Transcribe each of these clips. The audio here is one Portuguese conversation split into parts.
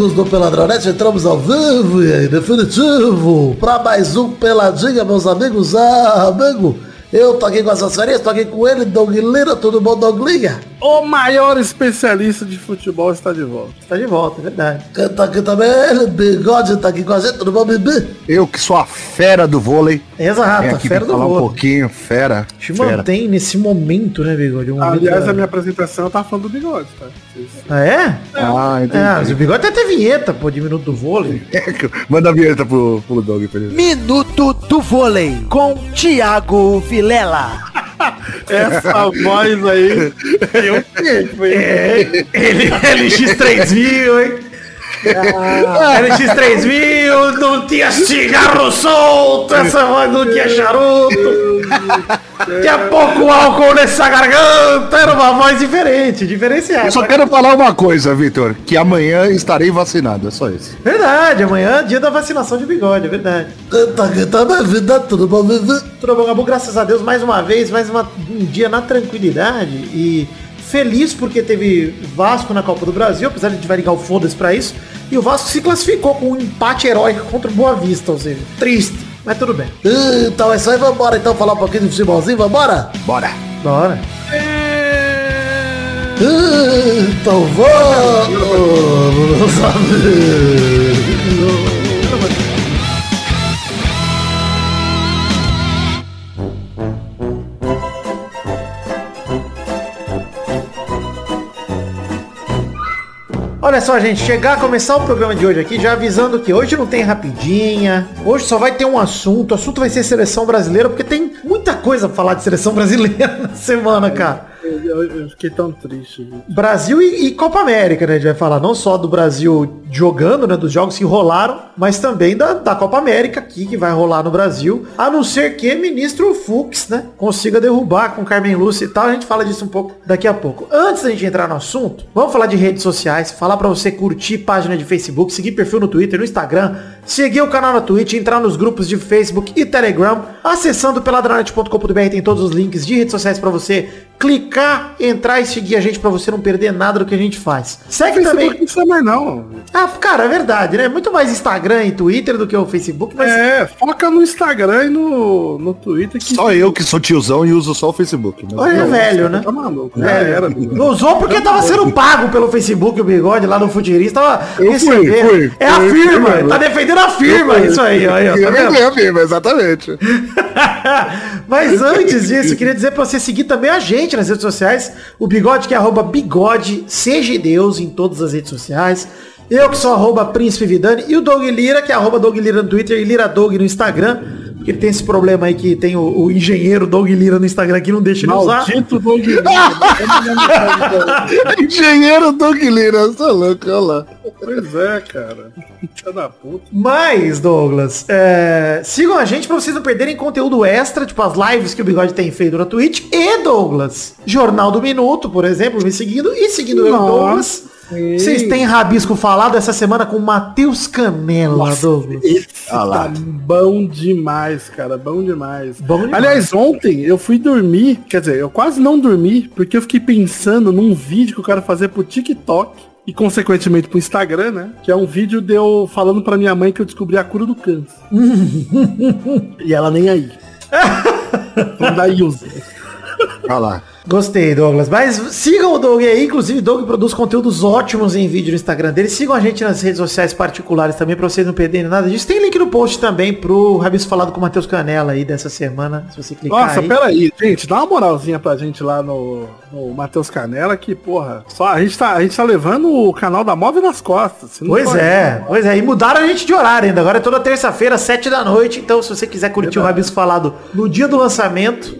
amigos do Peladronete, entramos ao vivo e definitivo para mais um Peladinha, meus amigos. Ah, amigo, eu tô aqui com as férias, tô aqui com ele, Doug Lira, tudo bom, Douglinha? O maior especialista de futebol está de volta. Está de volta, é verdade. Quem tá aqui também é ele, Bigode, tá aqui com a gente, tudo bom, Bibi? Eu que sou a fera do vôlei. Exato, a fera do falar vôlei. um pouquinho, fera. Te fera. mantém nesse momento, né, Bigode? Um Aliás, da- a minha apresentação eu tava falando do bigode, tá? Ah, é? Ah, entendi. É, mas o Bigode até tem vinheta, pô, de Minuto do Vôlei. Manda a vinheta pro, pro Doug, pra ele. Minuto do Vôlei com Thiago Vilela. Essa voz aí. Eu sei, foi. É, ele, LX3000, hein? Ah, LX3000, não tinha cigarro solto, essa voz não tinha charuto. Tinha pouco álcool nessa garganta, era uma voz diferente, diferenciada. Eu só quero falar uma coisa, Vitor, que amanhã estarei vacinado, é só isso. Verdade, amanhã é dia da vacinação de bigode, é verdade. Tá, tá na vida, tudo bom, Tudo bom, Gabu, graças a Deus, mais uma vez, mais uma- um dia na tranquilidade e feliz porque teve Vasco na Copa do Brasil, apesar de a gente vai ligar o foda-se pra isso, e o Vasco se classificou com um empate heróico contra o Boa Vista, ou seja, triste, mas tudo bem. Então é isso aí, vambora então falar um pouquinho de futebolzinho, vambora? Bora! Bora. Então vamos, Olha só, gente, chegar a começar o programa de hoje aqui, já avisando que hoje não tem rapidinha, hoje só vai ter um assunto, o assunto vai ser seleção brasileira, porque tem muita coisa pra falar de seleção brasileira na semana, cara. Eu, fiquei tão triste. viu? Brasil e, e Copa América, né? A gente vai falar não só do Brasil jogando, né? Dos jogos que rolaram, mas também da, da Copa América aqui, que vai rolar no Brasil. A não ser que ministro Fux, né? Consiga derrubar com Carmen Lúcia e tal. A gente fala disso um pouco daqui a pouco. Antes da gente entrar no assunto, vamos falar de redes sociais. Falar pra você curtir página de Facebook, seguir perfil no Twitter, no Instagram, seguir o canal na Twitch, entrar nos grupos de Facebook e Telegram. Acessando peladranet.com.br tem todos os links de redes sociais pra você clicar, entrar e seguir a gente pra você não perder nada do que a gente faz. Segue Facebook também. não precisa mais não. Ah, cara, é verdade, né? Muito mais Instagram e Twitter do que o Facebook, mas É, foca no Instagram e no, no Twitter que. Só eu que sou tiozão e uso só o Facebook. mas- Olha, é velho, né? Tá maluco. Velho. era. Não usou porque tava sendo pago pelo Facebook o bigode lá no Futirista. Tava Eu fui, recebendo. fui, é a firma, fui, tá defendendo a firma, isso aí, aí, ó, tá a firma, exatamente. Mas antes disso, eu queria dizer pra você seguir também a gente nas redes sociais. O Bigode, que é arroba bigode, seja Deus em todas as redes sociais. Eu que sou arroba Príncipe Vidani. E o Doug Lira, que é arroba Doug Lira no Twitter e Lira Doug no Instagram. Porque ele tem esse problema aí que tem o, o engenheiro Doug Lira no Instagram que não deixa ele usar. Maldito Doug Lira. Engenheiro Doug Lira, você é louco, olha lá. Pois é, cara. Filha da puta. Mas, Douglas, é, sigam a gente pra vocês não perderem conteúdo extra, tipo as lives que o Bigode tem feito na Twitch. E, Douglas, Jornal do Minuto, por exemplo, me seguindo. E seguindo eu, Nossa, Douglas. sim. Vocês têm Rabisco falado essa semana com Matheus Canela, Douglas. Esse Ah lá. tá bom demais, cara. Bom demais. Bom demais. Aliás, ontem eu fui dormir, quer dizer, eu quase não dormi, porque eu fiquei pensando num vídeo que eu quero fazer pro TikTok e consequentemente pro Instagram, né? Que é um vídeo de eu falando pra minha mãe que eu descobri a cura do câncer. e ela nem aí. Não dá usa. Olha lá. Gostei, Douglas. Mas sigam o Doug aí. Inclusive, o Doug produz conteúdos ótimos em vídeo no Instagram dele. Sigam a gente nas redes sociais particulares também, pra vocês não perderem nada disso. Tem link no post também pro Rabisco falado com o Matheus Canela aí dessa semana. Se você clicar Nossa, aí. peraí, gente, dá uma moralzinha pra gente lá no, no Matheus Canela, que, porra, só a gente, tá, a gente tá levando o canal da Move nas costas. Pois é, pois é. E mudaram a gente de horário ainda. Agora é toda terça-feira, sete da noite. Então, se você quiser curtir o Rabisco Falado no dia do lançamento,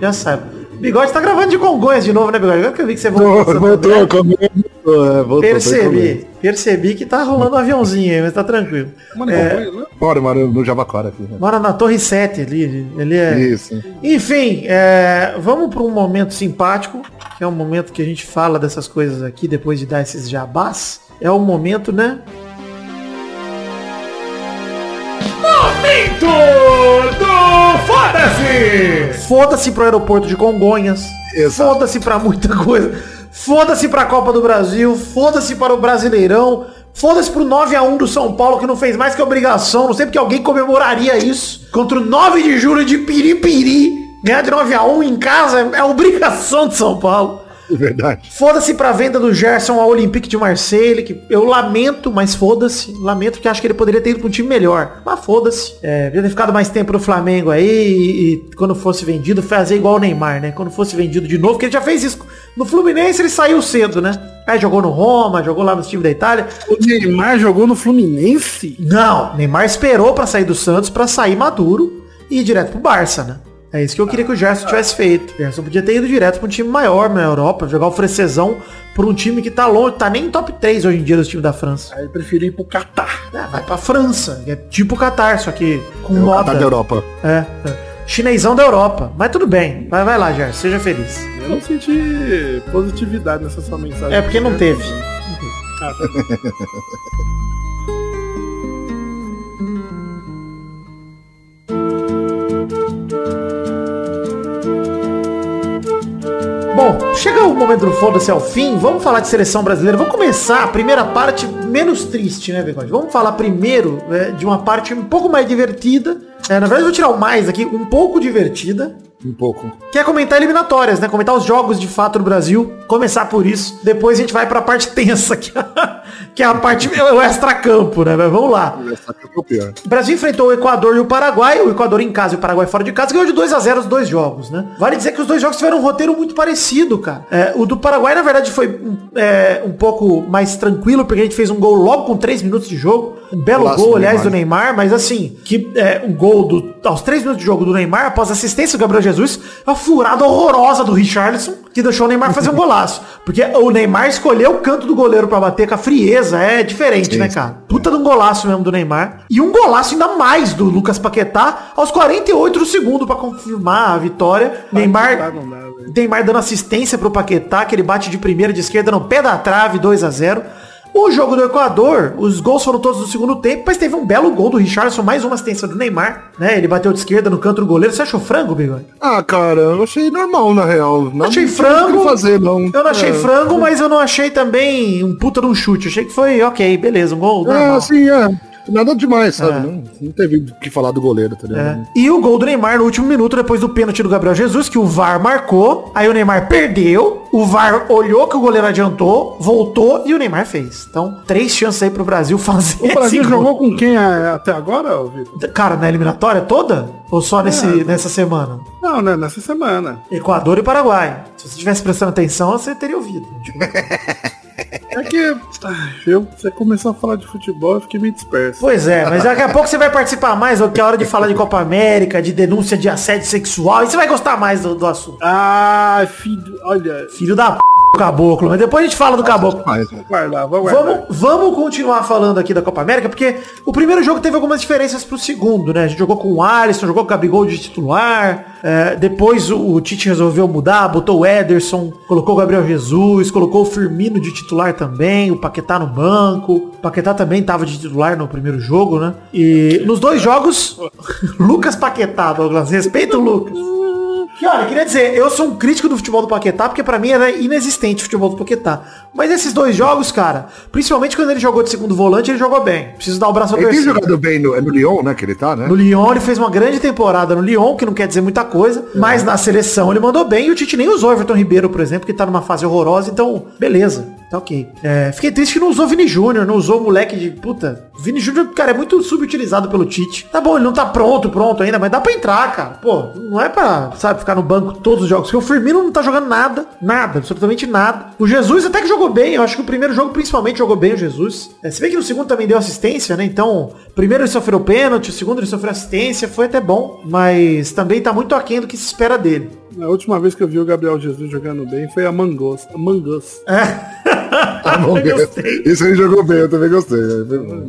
já sabe. Bigode tá gravando de Congonhas de novo, né, Bigode? Agora que eu vi que você voltou. Santo Voltou, comigo. É, voltou, Percebi, percebi que tá rolando um aviãozinho aí, mas tá tranquilo. Mano, É, né? Bora, mano, no Javaquara aqui. né? mora na Torre 7 ali, ele é... Isso. Enfim, é, vamos para um momento simpático, que é um momento que a gente fala dessas coisas aqui depois de dar esses jabás. É o momento, né? Momento Foda-se! Pro aeroporto de Congonhas. Foda-se pra muita coisa. Foda-se pra Copa do Brasil. Foda-se para o Brasileirão. Foda-se pro 9x1 do São Paulo, que não fez mais que obrigação. Não sei porque alguém comemoraria isso. Contra o 9 de julho de Piripiri. Ganhar de 9x1 em casa é obrigação de São Paulo. É verdade. Foda-se pra venda do Gerson ao Olympique de Marseille, que eu lamento, mas foda-se. Lamento porque acho que ele poderia ter ido pra um time melhor. Mas foda-se. É, podia ter ficado mais tempo no Flamengo aí e, e quando fosse vendido, fazer igual o Neymar, né? Quando fosse vendido de novo, porque ele já fez isso. No Fluminense ele saiu cedo, né? Aí jogou no Roma, jogou lá no time da Itália. O Neymar jogou no Fluminense? Não, Neymar esperou pra sair do Santos pra sair maduro e ir direto pro Barça, né? É isso que eu queria que o Gerson tivesse feito. O Gerson podia ter ido direto pra um time maior na Europa, jogar o francesão por um time que tá longe, tá nem em top 3 hoje em dia dos times da França. Aí preferi ir pro Catar. É, vai pra França, é tipo o Qatar, só que com O moda. Qatar da Europa. É, é. Chinesão da Europa. Mas tudo bem. Vai, vai lá, Gerson, seja feliz. Eu não senti positividade nessa sua mensagem. É porque não teve. Ah, tá bom. Chega o momento do foda-se ao fim, vamos falar de seleção brasileira. Vamos começar a primeira parte menos triste, né, Bigode? Vamos falar primeiro é, de uma parte um pouco mais divertida. É, na verdade, eu vou tirar o mais aqui, um pouco divertida. Um pouco. Que é comentar eliminatórias, né? Comentar os jogos de fato do Brasil. Começar por isso. Depois a gente vai pra parte tensa, que é a, que é a parte, o extra-campo, né? Mas vamos lá. É o Brasil enfrentou o Equador e o Paraguai, o Equador em casa e o Paraguai fora de casa, ganhou de 2 a 0 os dois jogos, né? Vale dizer que os dois jogos tiveram um roteiro muito parecido, cara. É, o do Paraguai, na verdade, foi um, é, um pouco mais tranquilo, porque a gente fez um gol logo com 3 minutos de jogo. Um belo gol, do aliás, Neymar. do Neymar, mas assim, que é um gol do, aos 3 minutos de jogo do Neymar, após assistência do Gabriel Jesus, uma furada horrorosa do Richarlison, que deixou o Neymar fazer um golaço. Porque o Neymar escolheu o canto do goleiro pra bater com a frieza, é diferente, né, cara? Puta de um golaço mesmo do Neymar. E um golaço ainda mais do Lucas Paquetá aos 48 do segundo pra confirmar a vitória. Neymar, dá, velho. Neymar dando assistência pro Paquetá, que ele bate de primeira de esquerda no pé da trave, 2 a 0 O jogo do Equador, os gols foram todos no segundo tempo, mas teve um belo gol do Richardson, mais uma assistência do Neymar, né? Ele bateu de esquerda no canto do goleiro. Você achou frango, Bigode? Ah, cara, eu achei normal, na real. Não achei frango. fazer, não. Eu não achei É. frango, mas eu não achei também um puta de um chute. Achei que foi ok, beleza, um gol É, normal. assim, é. Nada demais, sabe? É. Não, não teve o que falar do goleiro, tá É. ligado? E o gol do Neymar no último minuto, depois do pênalti do Gabriel Jesus, que o VAR marcou. Aí o Neymar perdeu. O VAR olhou que o goleiro adiantou, voltou e o Neymar fez. Então, três chances aí pro Brasil fazer O Brasil jogou com quem é, até agora, Vitor? Cara, na eliminatória toda? Ou só nesse, É. nessa semana? Não, né? Nessa semana. Equador e Paraguai. Se você tivesse prestando atenção, você teria ouvido. Que eu, você começou a falar de futebol, eu fiquei meio disperso. Pois é, mas daqui a pouco você vai participar mais, que é hora de falar de Copa América, de denúncia de assédio sexual, e você vai gostar mais do, do assunto. Ah, filho, olha, Filho da p... caboclo, mas depois a gente fala do caboclo. Guardar. Vamos, vamos continuar falando aqui da Copa América, porque o primeiro jogo teve algumas diferenças pro segundo, né? A gente jogou com o Alisson, jogou com o Gabigol de titular. é, depois o, o Tite resolveu mudar, botou o Ederson, colocou o Gabriel Jesus, colocou o Firmino de titular também, o Paquetá no banco. O Paquetá também tava de titular no primeiro jogo, né? E nos dois jogos, Lucas Paquetá, Douglas, respeita o Lucas. Que olha, queria dizer, eu sou um crítico do futebol do Paquetá, porque pra mim era inexistente o futebol do Paquetá. Mas esses dois jogos, cara, principalmente quando ele jogou de segundo volante, ele jogou bem. Preciso dar o braço ao ele tem jogado bem no, é no Lyon, né? Que ele tá, né? No Lyon ele fez uma grande temporada no Lyon, que não quer dizer muita coisa, mas na seleção ele mandou bem e o Tite nem usou Everton Ribeiro, por exemplo, que tá numa fase horrorosa, então, beleza. Tá ok. É, fiquei triste que não usou Vini Júnior, não usou o moleque de. Puta. Vini Júnior, cara, é muito subutilizado pelo Tite. Tá bom, ele não tá pronto, pronto ainda, mas dá pra entrar, cara. Pô, não é pra, sabe, ficar no banco todos os jogos. Porque o Firmino não tá jogando nada. Nada, absolutamente nada. O Jesus até que jogou bem. Eu acho que o primeiro jogo principalmente jogou bem o Jesus. É, se bem que no segundo também deu assistência, né? Então, primeiro ele sofreu pênalti, o segundo ele sofreu assistência. Foi até bom, mas também tá muito aquém do que se espera dele. A última vez que eu vi o Gabriel Jesus jogando bem foi a Mangos. A Mangos. Tá bom. Isso ele jogou bem, eu também gostei. né?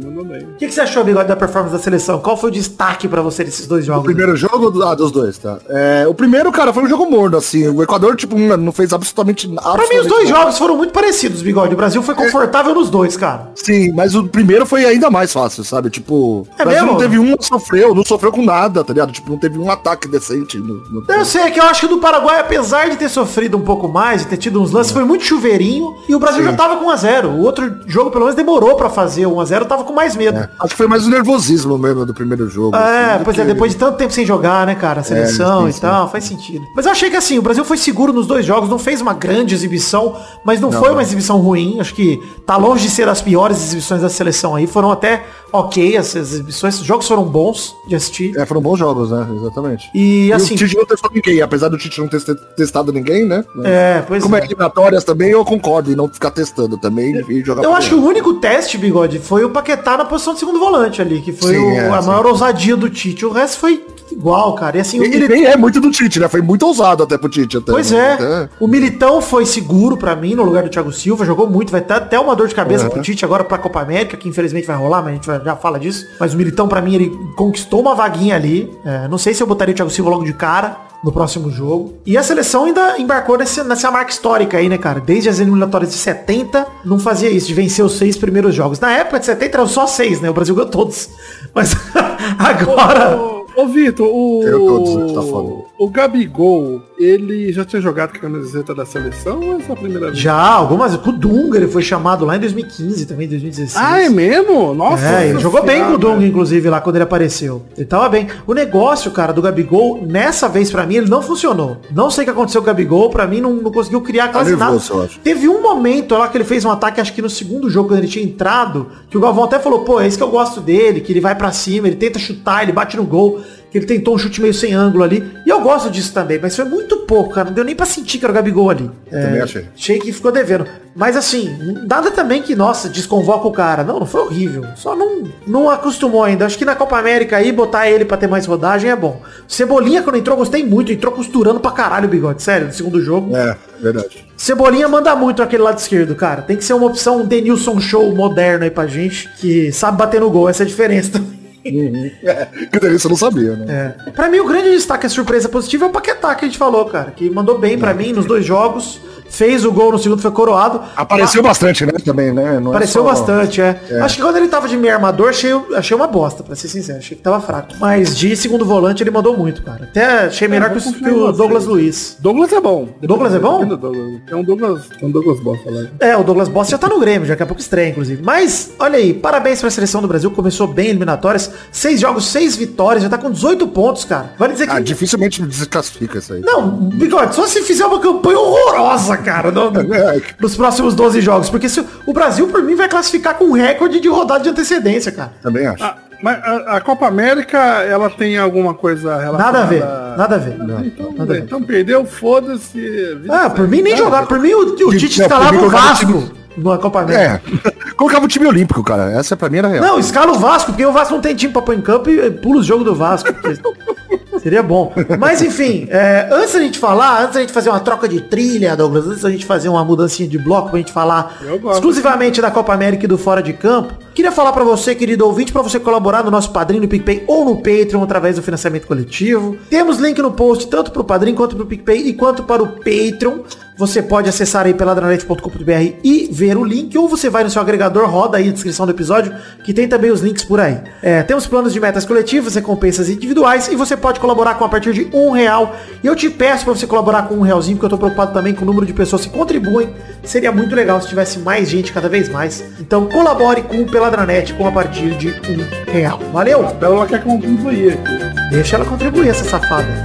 Mandou bem. O que, que você achou, Bigode, da performance da seleção? Qual foi o destaque pra você desses dois O jogos? primeiro jogo, ah, dos dois, tá? É, o primeiro, cara, foi um jogo morno, assim. O Equador, tipo, não fez absolutamente nada. Pra mim, os dois jogos foram muito parecidos, Bigode. O Brasil foi confortável nos dois, cara. Sim, mas o primeiro foi ainda mais fácil, sabe? Tipo, É o Brasil mesmo? não teve um sofreu, não sofreu com nada, tá ligado? Tipo, não teve um ataque decente no, no Eu sei é que eu acho que o do Paraguai, apesar de ter sofrido um pouco mais, de ter tido uns lances, foi muito chuveirinho. E o Brasil Sim. Não tava com 1x0. O outro jogo, pelo menos, demorou pra fazer 1x0, tava com mais medo. É, acho que foi mais o nervosismo mesmo do primeiro jogo. É, assim, pois é, que- depois de tanto tempo sem jogar, né, cara? A seleção sim, e sim. tal, faz sentido. Mas eu achei que assim, o Brasil foi seguro nos dois jogos, não fez uma grande exibição, mas não, foi uma exibição ruim. Acho que tá longe de ser as piores exibições da seleção aí. Foram até ok essas exibições. Os jogos foram bons de assistir. É, foram bons jogos, né? Exatamente. E E assim. o Tite não testou ninguém, apesar do Tite não ter te- testado ninguém, né? É, pois Como é é. eliminatórias também, eu concordo em não ficar testando também e jogar Eu acho que o único teste, Bigode, foi o Paquetá na posição de segundo volante ali, que foi Sim, o- é, a sim. maior ousadia do Tite. O resto foi igual, cara. E assim, o E, Militão... nem é muito do Tite, né? Foi muito ousado até pro Tite. Até, Pois né? é. Até- O Militão foi seguro pra mim no lugar do Thiago Silva, jogou muito, vai ter até uma dor de cabeça pro Tite agora pra Copa América, que infelizmente vai rolar, mas a gente vai- já fala disso. Mas o Militão pra mim ele conquistou uma vaguinha ali. É, não sei se eu botaria o Thiago Silva logo de cara no próximo jogo. E a seleção ainda embarcou nesse- nessa marca histórica aí, né, cara? Desde as eliminatórias de 70, não fazia isso, de vencer os seis primeiros jogos. Na época de 70 eram só seis, né? O Brasil ganhou todos. Mas agora... Ô, Vitor, o, Eu todos, tá falando. O Gabigol, ele já tinha jogado com a camiseta da seleção ou essa é a primeira vez? Já, algumas. Com o Dunga ele foi chamado lá em 2015 também, 2016. Ah, é mesmo? Nossa. É, ele jogou bem com o. Dunga, inclusive, lá quando ele apareceu. Ele tava bem. O negócio, cara, do Gabigol, nessa vez pra mim, ele não funcionou. Não sei o que aconteceu com o Gabigol, pra mim não, não conseguiu criar quase nada. Teve um momento lá que ele fez um ataque, acho que no segundo jogo, quando ele tinha entrado, que o Galvão até falou, pô, é isso que eu gosto dele, que ele vai pra cima, ele tenta chutar, ele bate no gol, que ele tentou um chute meio sem ângulo ali. E eu gosto disso também, mas foi muito pouco, cara. Não deu nem pra sentir que era o Gabigol ali. É, Também achei. Achei que ficou devendo. Mas assim, nada também que, nossa, desconvoca o cara. Não, não foi horrível. Só não, não acostumou ainda. Acho que na Copa América aí, botar ele pra ter mais rodagem é bom. Cebolinha, quando entrou, gostei muito. Entrou costurando pra caralho o bigode. Sério, no segundo jogo. É, verdade. Cebolinha manda muito aquele lado esquerdo, cara. Tem que ser uma opção, um Denilson Show moderno aí pra gente, que sabe bater no gol. Essa é a diferença também. Que delícia, eu não sabia, né? É. Pra mim, o grande destaque, a surpresa positiva é o Paquetá que a gente falou, cara. Que mandou bem pra mim nos dois jogos. Fez o gol no segundo, foi coroado. Apareceu bastante, né? Também, né? Não é Apareceu só- bastante, é. Acho que quando ele tava de meio armador, achei, achei uma bosta, pra ser sincero. Achei que tava fraco. Mas de segundo volante, ele mandou muito, cara. Até achei melhor vou que, o- que o você. Douglas Luiz. Douglas é bom. Douglas é bom? Douglas. Tem um Douglas, um Douglas bosta lá. É, o Douglas Boss já tá no Grêmio, daqui a pouco estreia, inclusive. Mas, olha aí, parabéns pra seleção do Brasil, começou bem eliminatórias. Seis jogos, seis vitórias, já tá com 18 pontos, cara. Vale dizer que... Ah, dificilmente desclassifica isso aí. Não, Bigode, só se fizer uma campanha horrorosa, cara, no- É, nos próximos 12 jogos. Porque se, o Brasil, por mim, vai classificar com um recorde de rodada de antecedência, cara. também acho. Ah, mas a, a Copa América, ela tem alguma coisa relacionada... Nada a ver, nada a ver. Então, Nada a ver. então perdeu, foda-se. vida Ah, por mim nem jogar. Por mim o, o Tite Não, escalava mim, o Vasco na Copa América. É. Colocava o time olímpico, cara. Essa pra mim era real. Não, escala o Vasco, porque o Vasco não tem time pra pôr em campo e pula o jogo do Vasco. Seria bom. Mas enfim, é, antes da gente falar, antes da gente fazer uma troca de trilha, Douglas, antes da gente fazer uma mudancinha de bloco pra gente falar exclusivamente da Copa América e do Fora de Campo, queria falar pra você, querido ouvinte, pra você colaborar no nosso padrinho no PicPay ou no Patreon através do financiamento coletivo. Temos link no post tanto pro padrinho quanto pro PicPay e quanto para o Patreon. Você pode acessar aí peladranet.com.br e ver o link, ou você vai no seu agregador, roda aí a descrição do episódio, que tem também os links por aí. É, temos planos de metas coletivas, recompensas individuais, e você pode colaborar com a partir de um real. E eu te peço para você colaborar com um realzinho, porque eu tô preocupado também com o número de pessoas que contribuem. Seria muito legal se tivesse mais gente cada vez mais. Então colabore com o Peladranet com a partir de um real. Valeu? A Bela quer contribuir aqui. Deixa ela contribuir, essa safada.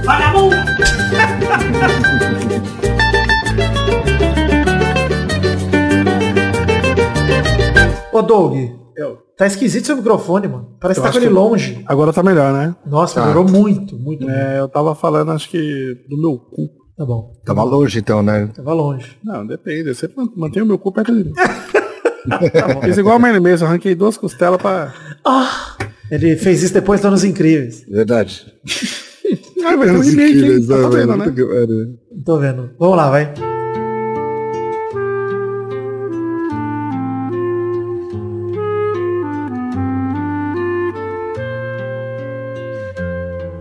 Ô Doug, Eu. Tá esquisito seu microfone, mano. Parece Eu que tá com ele que- longe. Agora tá melhor, né? Nossa, Tá. melhorou muito, muito. muito. É, eu tava falando, acho que, do meu cu. Tá bom. Tava longe então, né? Tava longe. Não, depende. Eu sempre mantenho o meu cu perto de mim. Fiz igual a Marley mesmo, arranquei duas costelas pra... Ah, ele fez isso depois dos anos incríveis. Verdade. Ah, um remake, hein? Tá Puta sabendo, né? pariu. Não tô vendo. Vamos lá, vai.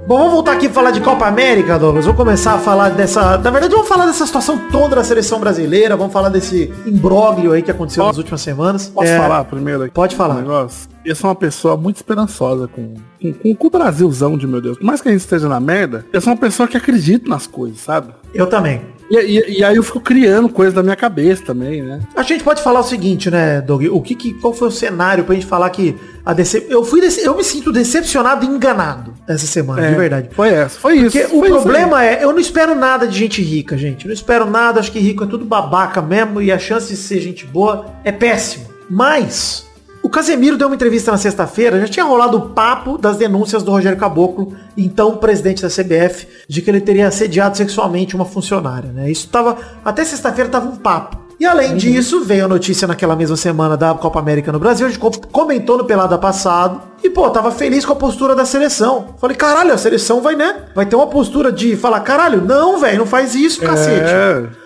Bom, vamos voltar aqui e falar de Copa América, Douglas. Vamos começar a falar dessa. Na verdade, vamos falar dessa situação toda da seleção brasileira. Vamos falar desse imbróglio aí que aconteceu nas últimas semanas. Posso É, falar primeiro aqui? Pode um falar. negócio? Eu sou uma pessoa muito esperançosa com, com, com, com o Brasilzão de meu Deus. Por mais que a gente esteja na merda, eu sou uma pessoa que acredita nas coisas, sabe? Eu também. E, e- e aí eu fico criando coisas da minha cabeça também, né? A gente pode falar o seguinte, né, Doug? O que, que qual foi o cenário pra gente falar que a eu fui dece- eu me sinto decepcionado e enganado essa semana, de verdade. Foi essa, foi isso. Porque o isso problema é, eu não espero nada de gente rica, gente. Eu não espero nada, acho que rico é tudo babaca mesmo e a chance de ser gente boa é péssima. Mas o Casemiro deu uma entrevista na sexta-feira, já tinha rolado o papo das denúncias do Rogério Caboclo, então presidente da CBF, de que ele teria assediado sexualmente uma funcionária, né? Isso tava até sexta-feira tava um papo. E além disso, veio a notícia naquela mesma semana da Copa América no Brasil, a gente co- comentou no Pelada passado. E, pô, tava feliz com a postura da seleção. Falei, caralho, a seleção vai, né? Vai ter uma postura de falar, caralho, não, velho, não faz isso, cacete.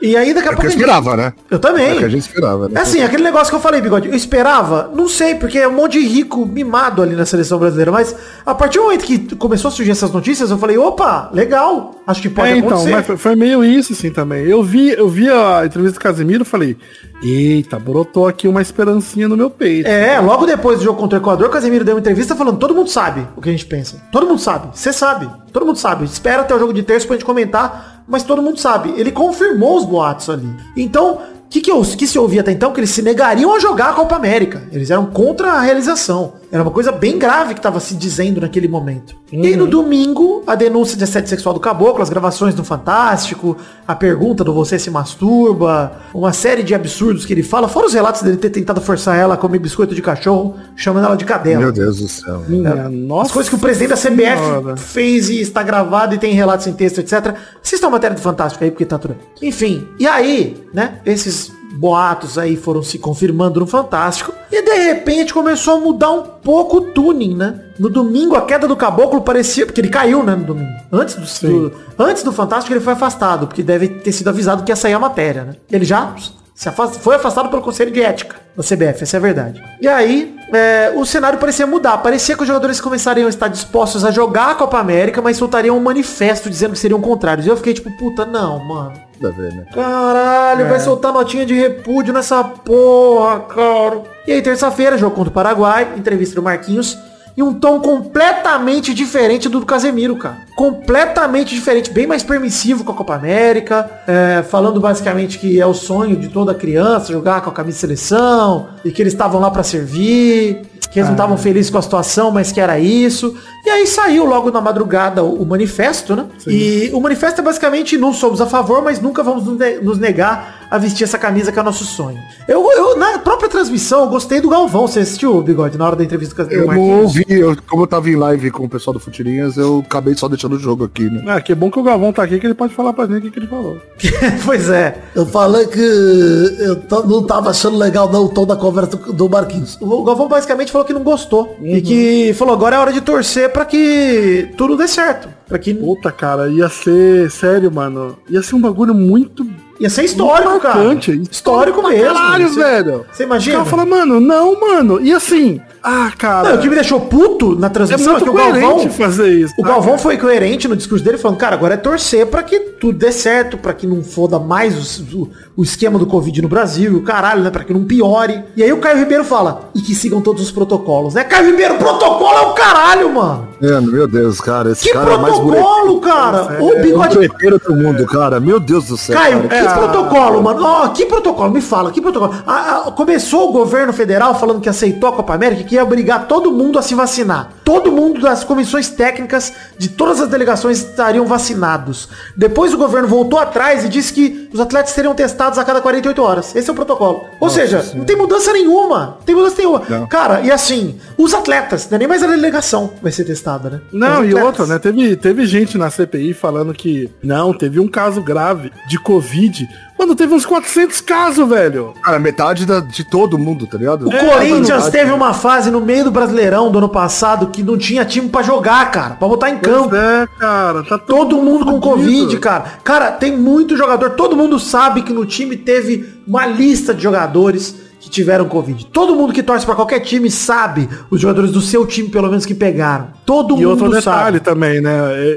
E aí daqui a É o que pouco. eu a gente- esperava, né? Eu também. É que a gente esperava, né? É assim, aquele negócio que eu falei, Bigode, eu esperava, não sei, porque é um monte de rico mimado ali na seleção brasileira, mas a partir do momento que começou a surgir essas notícias, eu falei, opa, legal, acho que pode É, então, acontecer. mas foi, meio isso assim também. Eu vi, eu vi a entrevista do Casemiro e falei, eita, brotou aqui uma esperancinha no meu peito. É, logo depois do jogo contra o Equador, o Casemiro deu uma entrevista falando, todo mundo sabe o que a gente pensa. Todo mundo sabe. Você sabe. Todo mundo sabe. Espera até o jogo de terça pra gente comentar, mas todo mundo sabe. Ele confirmou os boatos ali. Então, que, que, eu, que se ouvia até então? Que eles se negariam a jogar a Copa América. Eles eram contra a realização. Era uma coisa bem grave que estava se dizendo naquele momento. E aí no domingo, a denúncia de assédio sexual do Caboclo, as gravações do Fantástico, a pergunta do você se masturba, uma série de absurdos que ele fala, fora os relatos dele ter tentado forçar ela a comer biscoito de cachorro, chamando ela de cadela. Meu Deus do céu. Minha nossa. As coisas que o presidente da CBF Senhora. fez e está gravado e tem relatos em texto, etc. Assista a matéria do Fantástico aí, porque tá tudo. Enfim, e aí, né, esses boatos aí foram se confirmando no Fantástico. E de repente começou a mudar um pouco o tuning, né? No domingo, a queda do caboclo parecia. Porque ele caiu, né? No domingo. Antes do, do- antes do Fantástico, ele foi afastado, porque deve ter sido avisado que ia sair a matéria, né? Ele já se afasta- foi afastado pelo Conselho de Ética da CBF, essa é a verdade. E aí, é, o cenário parecia mudar. Parecia que os jogadores começariam a estar dispostos a jogar a Copa América, mas soltariam um manifesto dizendo que seriam contrários. E eu fiquei tipo, puta, não, mano. Ver, né? Caralho, vai soltar notinha de repúdio nessa porra, cara. E aí, terça-feira, jogo contra o Paraguai, entrevista do Marquinhos. E um tom completamente diferente do do Casemiro, cara. Completamente diferente, bem mais permissivo com a Copa América. é, falando basicamente que é o sonho de toda criança jogar com a camisa de seleção. E que eles estavam lá pra servir. Que eles não estavam felizes com a situação, mas que era isso. E aí saiu logo na madrugada o, o manifesto, né? E o manifesto é basicamente não somos a favor, mas nunca vamos nos ne- nos negar a vestir essa camisa que é o nosso sonho. Eu, eu na própria transmissão, eu gostei do Galvão. Você assistiu o Bigode na hora da entrevista com a Eu não ouvi, eu, como eu tava em live com o pessoal do Futirinhas, eu acabei só deixando o jogo aqui, né? Ah, que bom que o Galvão tá aqui que ele pode falar pra gente o que, ele falou. pois é. Eu falei que eu não tava achando legal não o tom da conversa do, do Marquinhos. O Galvão basicamente falou que não gostou. E que falou, agora é hora de torcer pra que tudo dê certo. Pra que Puta, cara, ia ser, sério, mano, ia ser um bagulho muito ia ser histórico, muito cara. marcante. Histórico pra mesmo. Caralho, Você- velho. Você imagina? caras falam, mano, não, mano. E assim, ah, cara. Não, o que me deixou puto na é transmissão é, muito que o Galvão... fazer isso. O Galvão cara? foi coerente no discurso dele, falando, cara, agora é torcer pra que tudo dê certo, pra que não foda mais os- o, o esquema do Covid no Brasil, e o caralho, né? Pra que não piore. E aí o Caio Ribeiro fala, e que sigam todos os protocolos, né? Caio Ribeiro, protocolo é o caralho, mano! Mano, meu Deus, cara, esse Que cara é mais protocolo, cara! O É um bigode trepeiro do mundo, cara. Meu Deus do céu. Caio, cara. que protocolo, mano? Ó, que protocolo? Me fala, que protocolo? Ah, começou o governo federal falando que aceitou a Copa América e que ia obrigar todo mundo a se vacinar. Todo mundo das comissões técnicas de todas as delegações estariam vacinados. Depois o governo voltou atrás e disse que os atletas seriam testados a cada 48 horas. Esse é o protocolo. Ou seja, não tem mudança nenhuma. Não tem mudança nenhuma. Não. Cara, e assim, os atletas, não é nem mais a delegação vai ser testada, né? Não, e outra, né? Teve, teve gente na CPI falando que não, teve um caso grave de Covid. Mano, teve uns 400 casos, velho. Cara, metade da- de todo mundo, tá ligado? O É, Corinthians teve uma fase no meio do Brasileirão do ano passado que não tinha time pra jogar, cara, pra botar em campo. É, cara, tá Todo mundo com. Covid, cara. Cara, tem muito jogador. Todo mundo sabe que no time teve uma lista de jogadores que tiveram Covid. Todo mundo que torce pra qualquer time sabe, os jogadores do seu time, pelo menos, que pegaram. Todo E mundo outro detalhe sabe. também, né?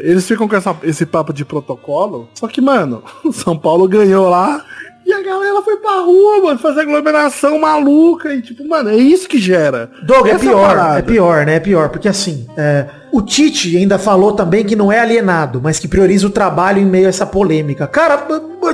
Eles ficam com essa- esse papo de protocolo. Só que, mano, o São Paulo ganhou lá e a galera foi pra rua, mano, fazer aglomeração maluca. E tipo, mano, é isso que gera. Doug, é pior, parada. é pior, né? É pior, porque assim, é, o Tite ainda falou também que não é alienado, mas que prioriza o trabalho em meio a essa polêmica. Cara,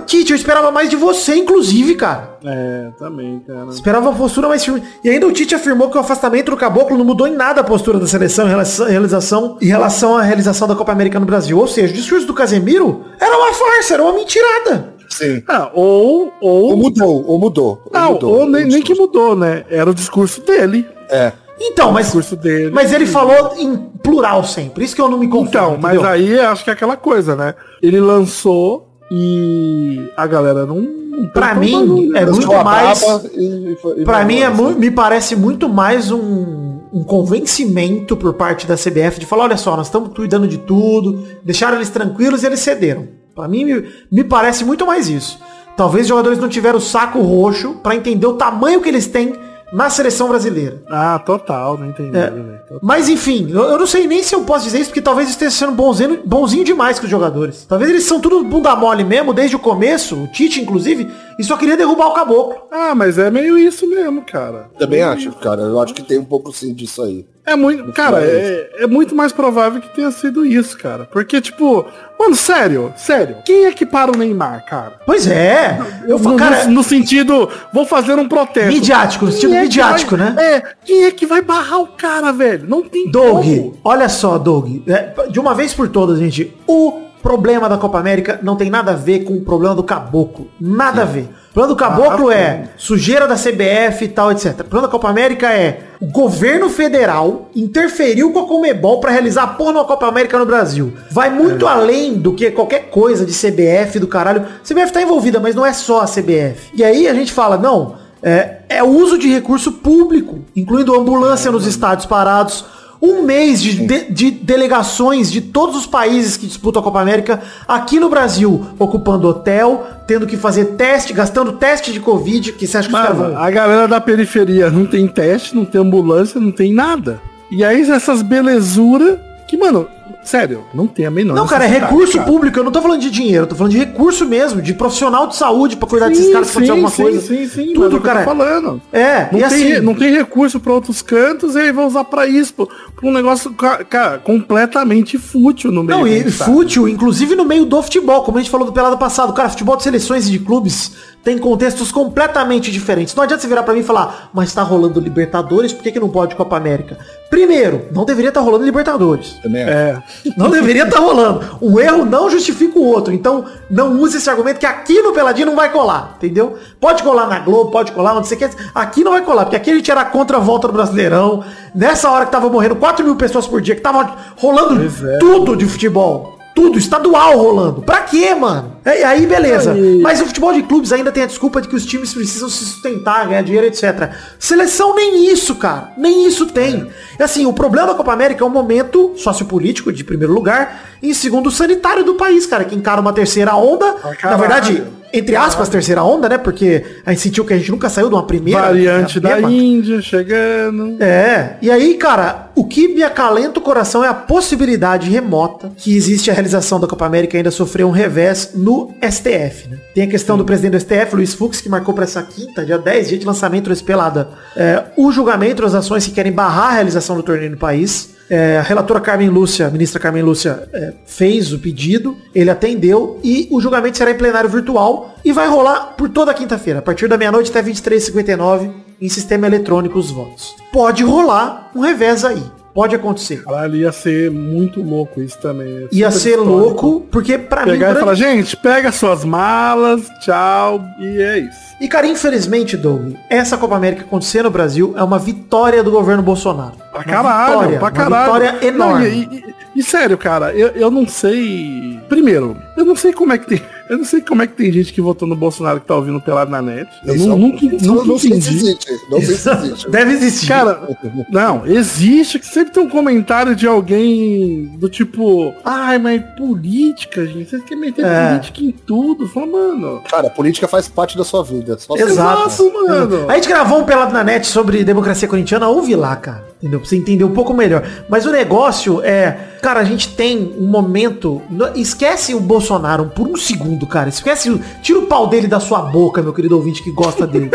Tite, eu esperava mais de você, inclusive, cara. É, também, cara. Esperava uma postura mais firme. E ainda o Tite afirmou que o afastamento do Caboclo não mudou em nada a postura da seleção em relação, realização, em relação à realização da Copa América no Brasil. Ou seja, o discurso do Casemiro era uma farsa, era uma mentirada. Sim. Ah, ou, ou, Ou mudou, ou mudou. ou não, mudou, ou nem, nem que mudou, né? Era o discurso dele. É. Então, mas, discurso dele. mas ele falou em plural sempre. Isso que eu não me confundo. Então, mas entendeu? aí acho que é aquela coisa, né? Ele lançou e a galera não. não Pra tentou mim, barulho, é muito mais- e- e e Pra mim, é mu- assim. me parece muito mais um, um convencimento por parte da CBF de falar, olha só, nós estamos cuidando de tudo, deixaram eles tranquilos e eles cederam. Pra mim, me, me parece muito mais isso. Talvez os jogadores não tiveram o saco roxo pra entender o tamanho que eles têm na seleção brasileira. Ah, total, não entendi, É. Mas enfim, eu, eu não sei nem se eu posso dizer isso, porque talvez esteja sendo bonzinho, bonzinho demais com os jogadores. Talvez eles são tudo bunda mole mesmo, desde o começo, o Tite inclusive, e só queria derrubar o caboclo. Ah, mas é meio isso mesmo, cara. Também acho, cara. Eu acho que tem um pouco sim disso aí. É muito, cara, é, é muito mais provável que tenha sido isso, cara. Porque, tipo, mano, sério, sério. Quem é que para o Neymar, cara? Pois é, eu no, cara, no, no sentido, vou fazer um protesto. midiático, no sentido é midiático, vai- né? É, quem é que vai barrar o cara, velho? Não tem Doug, como. olha só, Doug, é, de uma vez por todas, gente, o problema da Copa América não tem nada a ver com o problema do caboclo. Nada a ver. O problema do caboclo Ah, é sujeira da CBF e tal, etc. O problema da Copa América é o governo federal interferiu com a Comebol pra realizar a porra da Copa América no Brasil. Vai muito É. além do que qualquer coisa de CBF, do caralho. CBF tá envolvida, mas não é só a CBF. E aí a gente fala, não, é, é uso de recurso público, incluindo ambulância nos estádios parados, um mês de, de- de delegações de todos os países que disputam a Copa América aqui no Brasil, ocupando hotel, tendo que fazer teste, gastando teste de Covid, que você acha que os caras Mano, vão... a galera da periferia não tem teste, não tem ambulância, não tem nada. E aí essas belezuras que, mano, sério, não tem a menor Não, cara, é recurso cara. público, eu não tô falando de dinheiro, eu tô falando de recurso mesmo, de profissional de saúde pra cuidar desses Sim, caras se acontecer alguma sim, coisa. Sim, sim, é Tudo, eu cara. tô falando. É, Não, e tem, assim... não tem recurso pra outros cantos e aí vai usar pra isso, pra pra um negócio, ca- cara, completamente fútil no meio Não, e fútil, inclusive no meio do futebol, como a gente falou do pelado passado. Cara, futebol de seleções e de clubes tem contextos completamente diferentes. Não adianta você virar pra mim e falar, mas tá rolando Libertadores, por que, que não pode Copa América? Primeiro, não deveria estar rolando Libertadores. Também acho. É, Não deveria estar rolando. Um erro não justifica o outro. Então, não use esse argumento que aqui no Peladinho não vai colar, entendeu? Pode colar na Globo, pode colar onde você quer. Aqui não vai colar, porque aqui a gente era contra a volta do Brasileirão. Nessa hora que tava morrendo 4 mil pessoas por dia, que tava rolando é. tudo de futebol. Tudo, estadual rolando. Pra quê, mano? É, aí, beleza. Aí. Mas o futebol de clubes ainda tem a desculpa de que os times precisam se sustentar, ganhar dinheiro, etc. Seleção nem isso, cara. Nem isso tem. É assim, o problema da Copa América é um momento sociopolítico, de primeiro lugar, e em segundo, sanitário do país, cara, que encara uma terceira onda. Na caralho. verdade, entre aspas, terceira onda, né? Porque a gente sentiu que a gente nunca saiu de uma primeira. variante né, da. Índia chegando. É, e aí, cara, o que me acalenta o coração é a possibilidade remota que existe a realização da Copa América ainda sofrer um revés no STF, né? Tem a questão do presidente do STF, Luiz Fux, que marcou para essa quinta, dia 10, dia de lançamento desse pelada, é, o julgamento das ações que querem barrar a realização do torneio no país. É, a relatora Carmen Lúcia, a ministra Carmen Lúcia, é, fez o pedido, ele atendeu e o julgamento será em plenário virtual e vai rolar por toda quinta-feira, a partir da meia-noite até 23h59, em sistema eletrônico os votos. Pode rolar um revés aí. Pode acontecer. Caralho, ia ser muito louco isso também. Ia Super ser histórico. louco, porque pra mim... Pegar e pra- falar, gente, pega suas malas, tchau, e é isso. E cara, infelizmente, Doug, essa Copa América acontecer no Brasil é uma vitória do governo Bolsonaro. Pra Uma caralho, vitória, pra uma caralho. vitória enorme. Não, e, e- e sério, cara, eu, eu não sei. Primeiro, eu não sei como é que tem. Eu não sei como é que tem gente que votou no Bolsonaro que tá ouvindo pelado na net. Eu Isso nu- é nunca, isso nunca não sei se entendi. existe. Não sei se existe. Deve existir. Cara, não, existe que sempre tem um comentário de alguém do tipo, ai, mas política, gente, vocês querem meter É. política em tudo. Fala, mano. Cara, a política faz parte da sua vida. Exato. Mano. A gente gravou um pelado na net sobre democracia corintiana, ouve lá, cara. Entendeu? Pra você entender um pouco melhor. Mas o negócio é, cara, a gente tem um momento. Esquece o Bolsonaro por um segundo, cara. Esquece. Tira o pau dele da sua boca, meu querido ouvinte que gosta dele.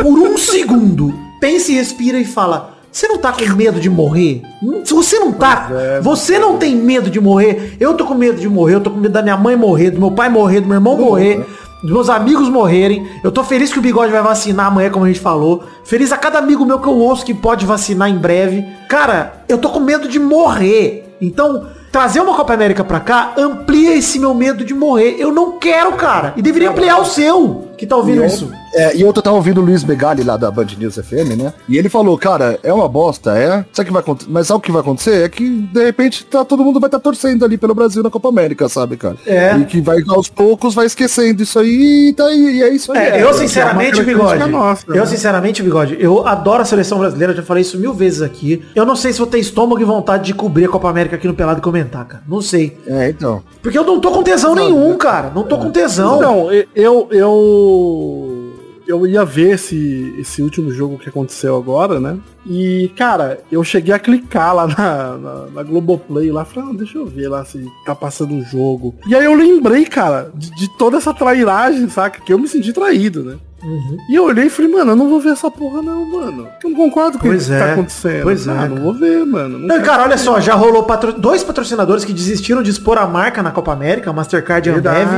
por um segundo. Pense, respira e fala. Você não tá com medo de morrer? Se você não tá, você não tem medo de morrer. Eu tô com medo de morrer, eu tô com medo da minha mãe morrer, do meu pai morrer, do meu irmão morrer dos meus amigos morrerem. Eu tô feliz que o Bigode vai vacinar amanhã, como a gente falou. Feliz a cada amigo meu que eu ouço que pode vacinar em breve. Cara, eu tô com medo de morrer. Então, trazer uma Copa América pra cá amplia esse meu medo de morrer. Eu não quero, cara. E deveria ampliar o seu, que tá ouvindo isso. É, e ontem eu tava ouvindo o Luiz Begali lá da Band News FM, né? E ele falou, cara, é uma bosta, é. Sabe que vai? Mas sabe o que vai acontecer? É que, de repente, tá, todo mundo vai estar torcendo ali pelo Brasil na Copa América, sabe, cara? É. E que vai, aos poucos, vai esquecendo isso aí e tá aí, e é isso aí. É, É, eu é sinceramente, uma Bigode. nossa, eu né? sinceramente, Bigode, eu adoro a seleção brasileira, já falei isso mil vezes aqui. Eu não sei se vou ter estômago e vontade de cobrir a Copa América aqui no Pelado e comentar, cara. Não sei. É, então. Porque eu não tô com tesão nenhum, cara. Não tô com tesão. Então, e- eu, eu, ia ver esse, esse último jogo que aconteceu agora, né? E, cara, eu cheguei a clicar lá na, na, na Globoplay, lá, falei, ah, deixa eu ver lá se tá passando o jogo. E aí eu lembrei, cara, de, de toda essa trairagem, saca? Que eu me senti traído, né? Uhum. E eu olhei e falei, mano, eu não vou ver essa porra não, mano. Eu não concordo com o Pois que é, tá acontecendo. pois é, não vou ver, mano. Não Não, cara, olha só, já rolou patro- dois patrocinadores que desistiram de expor a marca na Copa América, a Mastercard e a Ambev.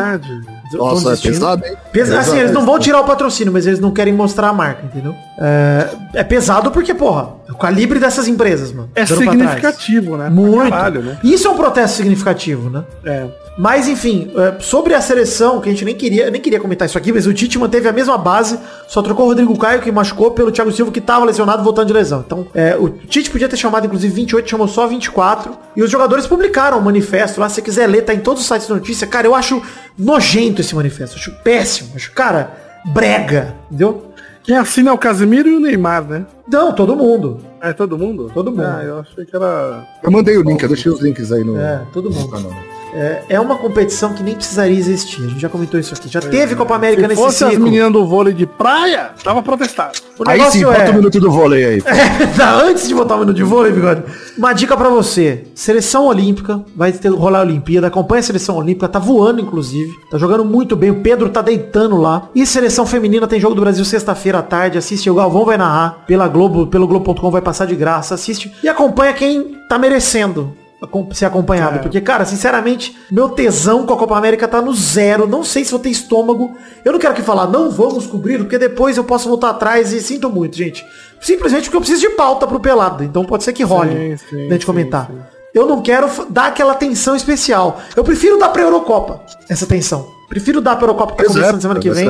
Nossa, é desistindo. pesado, hein? Pesa- assim, eles não vão tirar o patrocínio, mas eles não querem mostrar a marca, entendeu? É, é pesado porque, porra, é o calibre dessas empresas, mano. É significativo, né? Muito. Caralho, né? Isso é um protesto significativo, né? É. Mas enfim, é, sobre a seleção, que a gente nem queria, nem queria comentar isso aqui, mas o Tite manteve a mesma base, só trocou o Rodrigo Caio, que machucou, pelo Thiago Silva, que tava lesionado, voltando de lesão. Então, é, o Tite podia ter chamado, inclusive, 28, chamou só 24. E os jogadores publicaram o manifesto lá, se você quiser ler, tá em todos os sites de notícia. Cara, eu acho nojento esse manifesto, acho péssimo, acho, cara, brega, entendeu? Quem assina é o Casemiro e o Neymar, né? Não, todo mundo. É todo mundo? Todo mundo. Ah, eu achei que era. Eu mandei o link, eu deixei os links aí no, É, todo mundo. no canal. É, é uma competição que nem precisaria existir. A gente já comentou isso aqui. Já teve Copa América Se nesse fosse as ciclo. meninas do vôlei de praia, tava protestado. O Aí sim, negócio bota é... o minuto do vôlei aí. Tá, Antes de botar o minuto de vôlei, bigode. Uma dica pra você. Seleção Olímpica. Vai ter, rolar a Olimpíada. Acompanha a Seleção Olímpica. Tá voando, inclusive. Tá jogando muito bem. O Pedro tá deitando lá. E Seleção Feminina tem jogo do Brasil sexta-feira à tarde. Assiste. O Galvão vai narrar. Pela Globo, pelo Globo.com vai passar de graça. Assiste. E acompanha quem tá merecendo ser acompanhado. É. Porque, cara, sinceramente, meu tesão com a Copa América tá no zero. Não sei se vou ter estômago. Eu não quero aqui falar, não vamos cobrir, porque depois eu posso voltar atrás e sinto muito, gente. Simplesmente porque eu preciso de pauta pro pelado. Então pode ser que role Sim, gente sim, comentar. sim. Eu não quero dar aquela atenção especial. Eu prefiro dar pra Eurocopa essa atenção. Prefiro dar pra Eurocopa que tá começando semana que vem.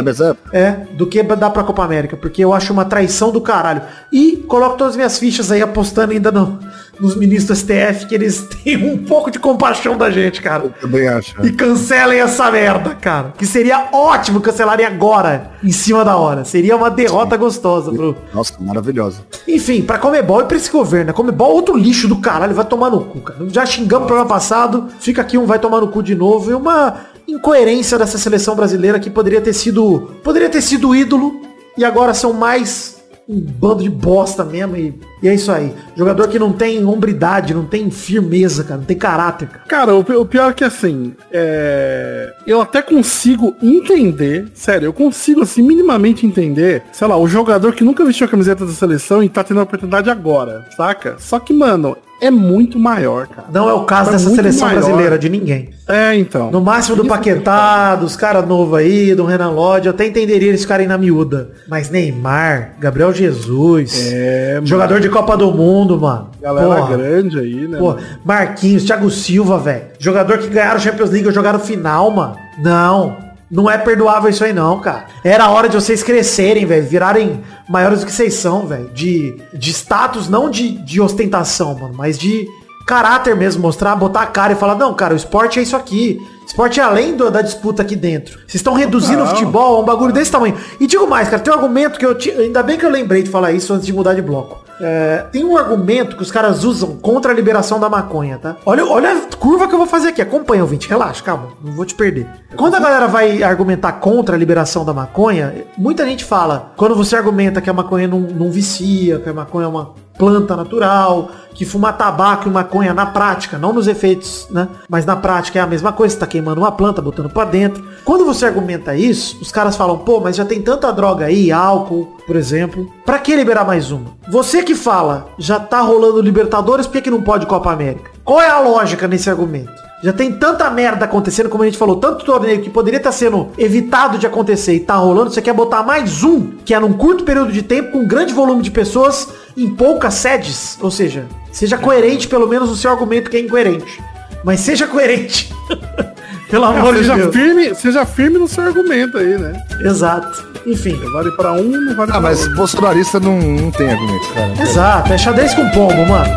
É, do que dar pra Copa América, porque eu acho uma traição do caralho. E coloco todas as minhas fichas aí apostando ainda no, nos ministros do STF, que eles têm um pouco de compaixão da gente, cara. Eu também acho. E cancelem essa merda, cara. Que seria ótimo cancelarem agora, em cima da hora. Seria uma derrota gostosa pro. Nossa, maravilhosa. Enfim, pra Comebol e pra esse governo. né? Comebol é outro lixo do caralho, vai tomar no cu, cara. Já xingamos no programa passado, fica aqui um vai tomar no cu de novo. E uma incoerência dessa seleção brasileira que poderia ter sido. Poderia ter sido ídolo e agora são mais um bando de bosta mesmo. E, e é isso aí. Jogador que não tem hombridade, não tem firmeza, cara, não tem caráter, cara. Cara, o, o pior é que assim, é... eu até consigo entender, sério, eu consigo assim minimamente entender, sei lá, o jogador que nunca vestiu a camiseta da seleção e tá tendo a oportunidade agora, saca? Só que, mano, é muito maior, cara. Não é o caso É dessa seleção maior. brasileira, de ninguém. É, então. No máximo do Isso que Paquetá, dos caras novos aí, do Renan Lodge, eu até entenderia eles ficarem na miúda. Mas Neymar, Gabriel Jesus, É, jogador de Copa do Mundo, mano. Galera Porra. grande aí, né? Pô, mano? Marquinhos, Thiago Silva, velho. Jogador que ganharam Champions League jogaram final, mano. Não. Não é perdoável isso aí não, cara. Era a hora de vocês crescerem, velho. Virarem maiores do que vocês são, velho. De, de status, não de, de ostentação, mano. Mas de caráter mesmo. Mostrar, botar a cara e falar, não, cara, o esporte é isso aqui. Esporte é além do- da disputa aqui dentro. Vocês estão reduzindo o futebol a um bagulho desse tamanho. E digo mais, cara, tem um argumento que eu... Ainda bem que eu lembrei de falar isso antes de mudar de bloco. É, tem um argumento que os caras usam contra a liberação da maconha, tá? Olha, olha a curva que eu vou fazer aqui. Acompanha, ouvinte. Relaxa, calma. Não vou te perder. Quando a galera vai argumentar contra a liberação da maconha, muita gente fala, quando você argumenta que a maconha não, não vicia, que a maconha é uma planta natural, que fumar tabaco e maconha na prática, não nos efeitos, né? Mas na prática é a mesma coisa, você tá queimando uma planta, botando pra dentro. Quando você argumenta isso, os caras falam, pô, mas já tem tanta droga aí, álcool, por exemplo. Pra que liberar mais uma? Você que fala, já tá rolando Libertadores, por que, que não pode Copa América? Qual é a lógica nesse argumento? Já tem tanta merda acontecendo, como a gente falou, tanto torneio que poderia estar sendo evitado de acontecer e tá rolando, você quer botar mais um, que é num curto período de tempo, com um grande volume de pessoas, em poucas sedes. Ou seja, seja coerente pelo menos no seu argumento que é incoerente. Mas seja coerente. Pelo amor de seja, Deus. firme, seja firme no seu argumento aí, né? Exato. Enfim. Vale pra um, não vale Ah, pra mas outro. bolsonarista não, não tem argumento, cara. Exato. É xadrez com pombo, mano.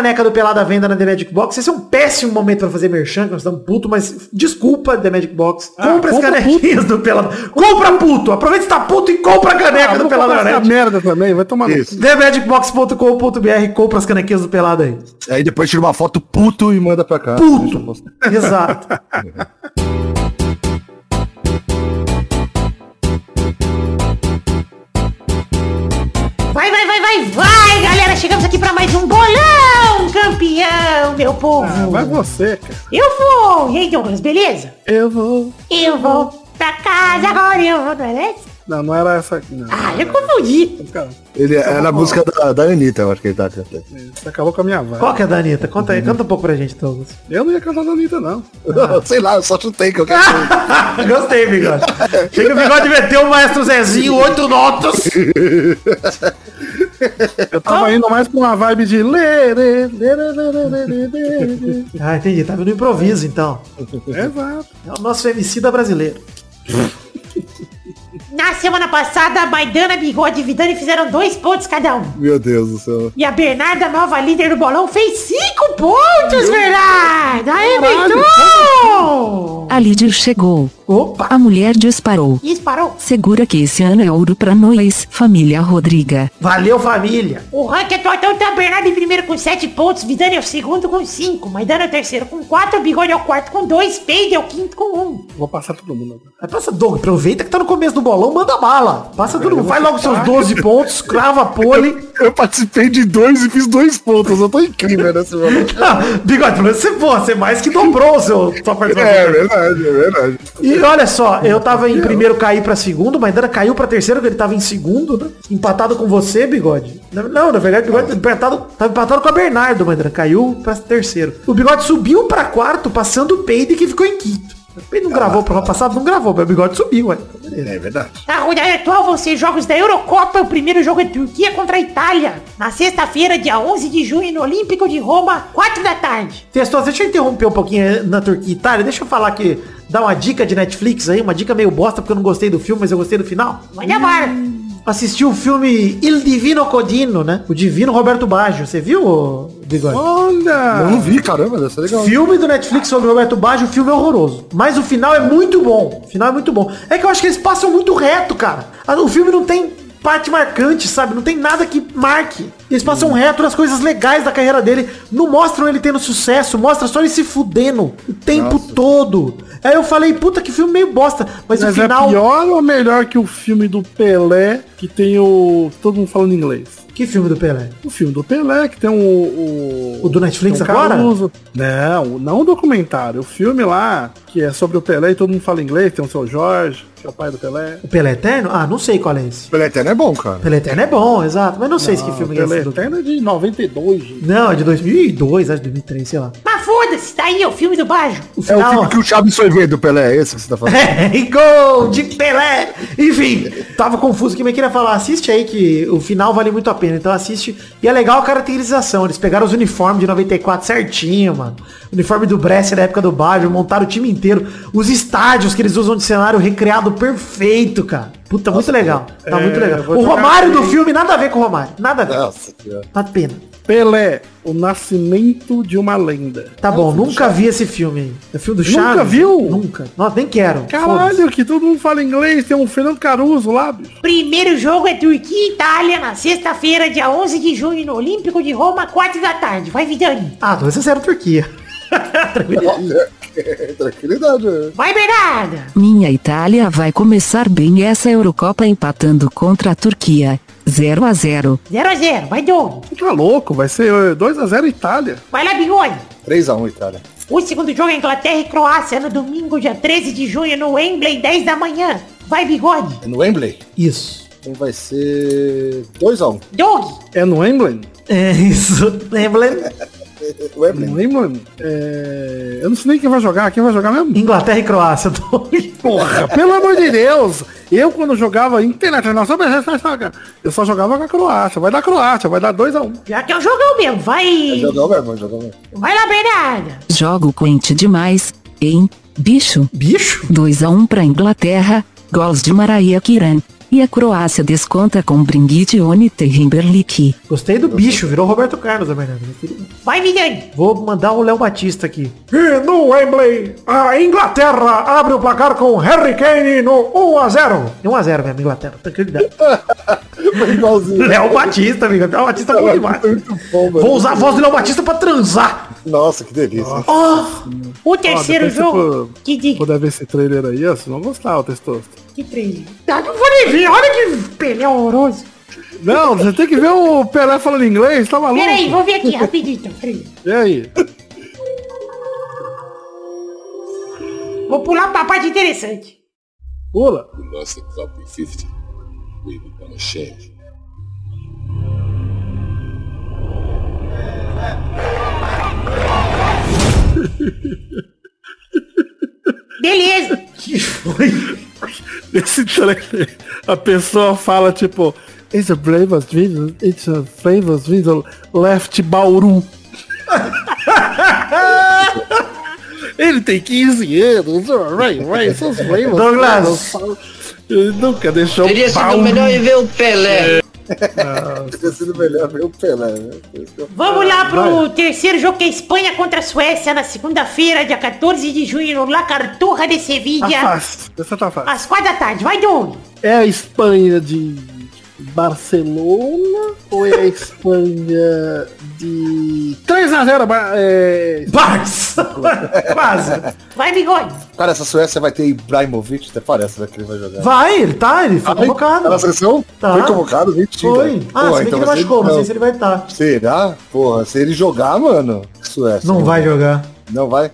Caneca do Pelada à venda na The Magic Box. Esse é um péssimo momento pra fazer merchan, que nós estamos puto, mas desculpa, The Magic Box. Ah, Compra as canequinhas do Pelada. Compra puto! Aproveita que tá puto e compra a caneca Ah, do Pelada net. merda também, vai tomar Isso. TheMagicBox.com.br Compra as canequinhas do Pelada aí. Aí depois tira uma foto puto e manda pra cá. Puto! Exato. Vai, vai, vai, vai, vai, galera! Chegamos aqui pra mais um bolão, campeão, meu povo! Ah, vai você, cara. Eu vou! E aí, Douglas, beleza? Eu vou. Eu vou pra casa agora, eu vou, não é essa? Não, não era essa aqui, não. Ah, eu confundi. Cara, Ele é na música da, da Anitta, eu acho que ele tá cantando. você acabou com a minha voz. Qual que é da Anitta? Conta aí, canta um pouco pra gente, Douglas. Eu não ia cantar da Anitta, não. Sei lá, eu só chutei que eu quero. Gostei, bigode. Chega o bigode meteu o maestro Zezinho, oito notas. Eu tava ah, indo mais com uma vibe de. ah, entendi. Tava no improviso, então. Exato. É o nosso femicida brasileiro. Na semana passada, a Maidana, Bigode e Vidani fizeram dois pontos cada um. Meu Deus do céu. E a Bernarda, nova líder do bolão, fez cinco pontos, Bernarda! Aê, Vitor! A líder chegou. Opa! A mulher disparou. Disparou. Segura que esse ano é ouro pra nós, família Rodriga. Valeu, família. O ranking atual então tá Bernardo em primeiro com 7 pontos, Vidani é o segundo com 5, Maidana é o terceiro com 4, Bigode é o quarto com 2, Peide é o quinto com 1. Vou passar todo mundo agora. Aí passa, Doug, aproveita que tá no começo do bolão, manda bala. Passa tudo, faz logo seus 12 pontos, crava a pole. Eu participei de dois e fiz dois pontos. Eu tô incrível nesse momento. Bigode, pelo menos você, pô, você mais que dobrou o seu, sua participação. É verdade, é verdade. E olha só, eu tava em primeiro, caí pra segundo, mas ainda caiu pra terceiro, que ele tava em segundo, né? Empatado com você, Bigode. Não, Não, na verdade, o Bigode empatado, tava empatado com a Bernardo, mas ainda caiu pra terceiro. O Bigode subiu pra quarto, passando o Peide, que ficou em quinto. Peide não gravou pro ano passado, não gravou, mas o Bigode subiu, ué. É verdade. Na rodada atual vão ser jogos da Eurocopa, o primeiro jogo é Turquia contra a Itália. Na sexta-feira, dia 11 de junho, no Olímpico de Roma, 4 da tarde. Testoso, deixa eu interromper um pouquinho eh, na Turquia e Itália. Deixa eu falar que dar uma dica de Netflix aí, uma dica meio bosta, porque eu não gostei do filme, mas eu gostei do final. Manda bora. Assisti o filme Il Divino Codino, né? O Divino Roberto Baggio. Você viu, ô, Bigode? Eu Olha! não vi, caramba, deve ser legal. Filme do Netflix sobre o Roberto Baggio, o filme é horroroso. Mas o final é muito bom. O final é muito bom. É que eu acho que eles passam muito reto, cara. Ah, O filme não tem parte marcante, sabe? Não tem nada que marque. Eles passam reto nas coisas legais da carreira dele. Não mostram ele tendo sucesso, mostra só ele se fudendo o tempo todo. Aí eu falei, puta, que filme meio bosta. Mas, Mas o final... é pior ou melhor que o filme do Pelé, que tem o. todo mundo falando inglês? Que filme do Pelé? O filme do Pelé, que tem o. O, O do Netflix o agora? Caruso. Não, não o documentário. O filme lá, que é sobre o Pelé e todo mundo fala inglês, tem o seu Jorge, que é o pai do Pelé. O Pelé Eterno? Ah, não sei qual é esse. Pelé Eterno é bom, cara. Pelé Eterno é bom, exato. Mas não sei se que filme é Pelé esse. do- Eterno é de 92, gente. Não, é de 2002, acho, 2003, sei lá. Mas foda-se, tá aí, é o filme do Baggio. O É o final... filme que o Chaves foi ver do Pelé, é esse que você tá falando? É, e gol de Pelé! Enfim, tava confuso aqui, mas queria falar, assiste aí que o final vale muito a pena. Então assiste. E é legal a caracterização. Eles pegaram os uniformes de 94 certinho, mano. Uniforme do Brescia na época do Baggio, montaram o time inteiro. Os estádios que eles usam de cenário recriado perfeito, cara. Puta, muito legal. Tá é, muito legal. O Romário do filme, nada a ver com o Romário. Nada a ver. Nossa, senhora. Tá pena. Pelé, o nascimento de uma lenda. Tá bom, nunca vi esse filme aí. É o filme do Nunca Chaves? viu? Nunca. Nossa, nem quero. Caralho, que todo mundo fala inglês, tem um Fernando Caruso lá, bicho. Primeiro jogo é Turquia e Itália na sexta-feira, dia 11 de junho, no Olímpico de Roma, 4 da tarde. Vai, Vidani. Ah, 2x0 Turquia. Olha, tranquilidade. né? Vai, Bernarda. Minha Itália vai começar bem essa Eurocopa empatando contra a Turquia. 0 a 0. 0 a 0 Vai, Doug. Tá louco, vai ser 2x0 Itália. Vai lá, Bigode. 3x1, Itália. O segundo jogo é Inglaterra e Croácia no domingo, dia 13 de junho, no Wembley, 10 da manhã. Vai, Bigode. É no Wembley? Isso. Então vai ser 2x1. Doug. É no Wembley? É isso. Lembra? No Wembley. Wembley? É... Eu não sei nem quem vai jogar. Quem vai jogar mesmo? Inglaterra e Croácia. dois. Porra, pelo amor de Deus. Eu, quando jogava internacional, sabe, eu só jogava com a Croácia. Vai dar Croácia, vai dar 2x1. Já que é um jogão mesmo. Vai. Jogou mesmo, jogou mesmo. Vai lá, Bernarda. Jogo quente demais, hein? Bicho. Bicho? 2 a 1 pra Inglaterra, gols de Maraia Kiran. E a Croácia desconta com Bringuidione Terrimberlik. Gostei do bicho, virou Roberto Carlos, a Bernardo. Do- Vai, Vidani. Vou mandar o Léo Batista aqui. E no Wembley, a Inglaterra abre o placar com Harry Kane no 1x0. 1x0 mesmo, Inglaterra. Tranquilidade. Foi igualzinho. Léo Batista, amigo. Léo Batista é bom demais. Muito bom. Vou usar a voz do Léo Batista pra transar. Nossa, que delícia. O terceiro você jogo. Que diga. Puder ver esse trailer aí, ó, vocês vão gostar, o testoso. Que três. Ah, não vou nem ver. Olha que Pelé horroroso. Não, você tem que ver o Pelé falando inglês, tá maluco? Pera aí, vou ver aqui rapidinho. peraí. E aí? Vou pular pra parte interessante. Pula. We lost the cup in 50. We become ashamed. Beleza. Que foi? Esse trailer, a pessoa fala tipo, It's a flavors video, it's a flavors video left Bauru. Ele tem 15 anos, right, right, seus flavors. Douglas. Ele nunca deixou Teria sido Bauru. melhor ir ver o Pelé. Teria sido melhor ver o Pelé, né? Vamos lá pro terceiro jogo que é Espanha contra a Suécia na segunda-feira, dia 14 de junho, no La Carturra de Tá Sevilla, fácil, essa tá fácil. às 4 da tarde. Vai, Doug. É a Espanha de Barcelona ou é a Espanha de 3x0 é... Barça. Quase. Vai, Bigode. Cara, essa Suécia vai ter Ibrahimovic, até parece né, que ele vai jogar. Vai, ele tá, ele foi Ai, convocado. Tá na seleção? Tá. Foi convocado? Mentira. Foi. Ah, Pô, se bem que ele machucou, não sei não. se ele vai estar. Será? Porra, se ele jogar, mano. Suécia. Não vai jogar. Não vai?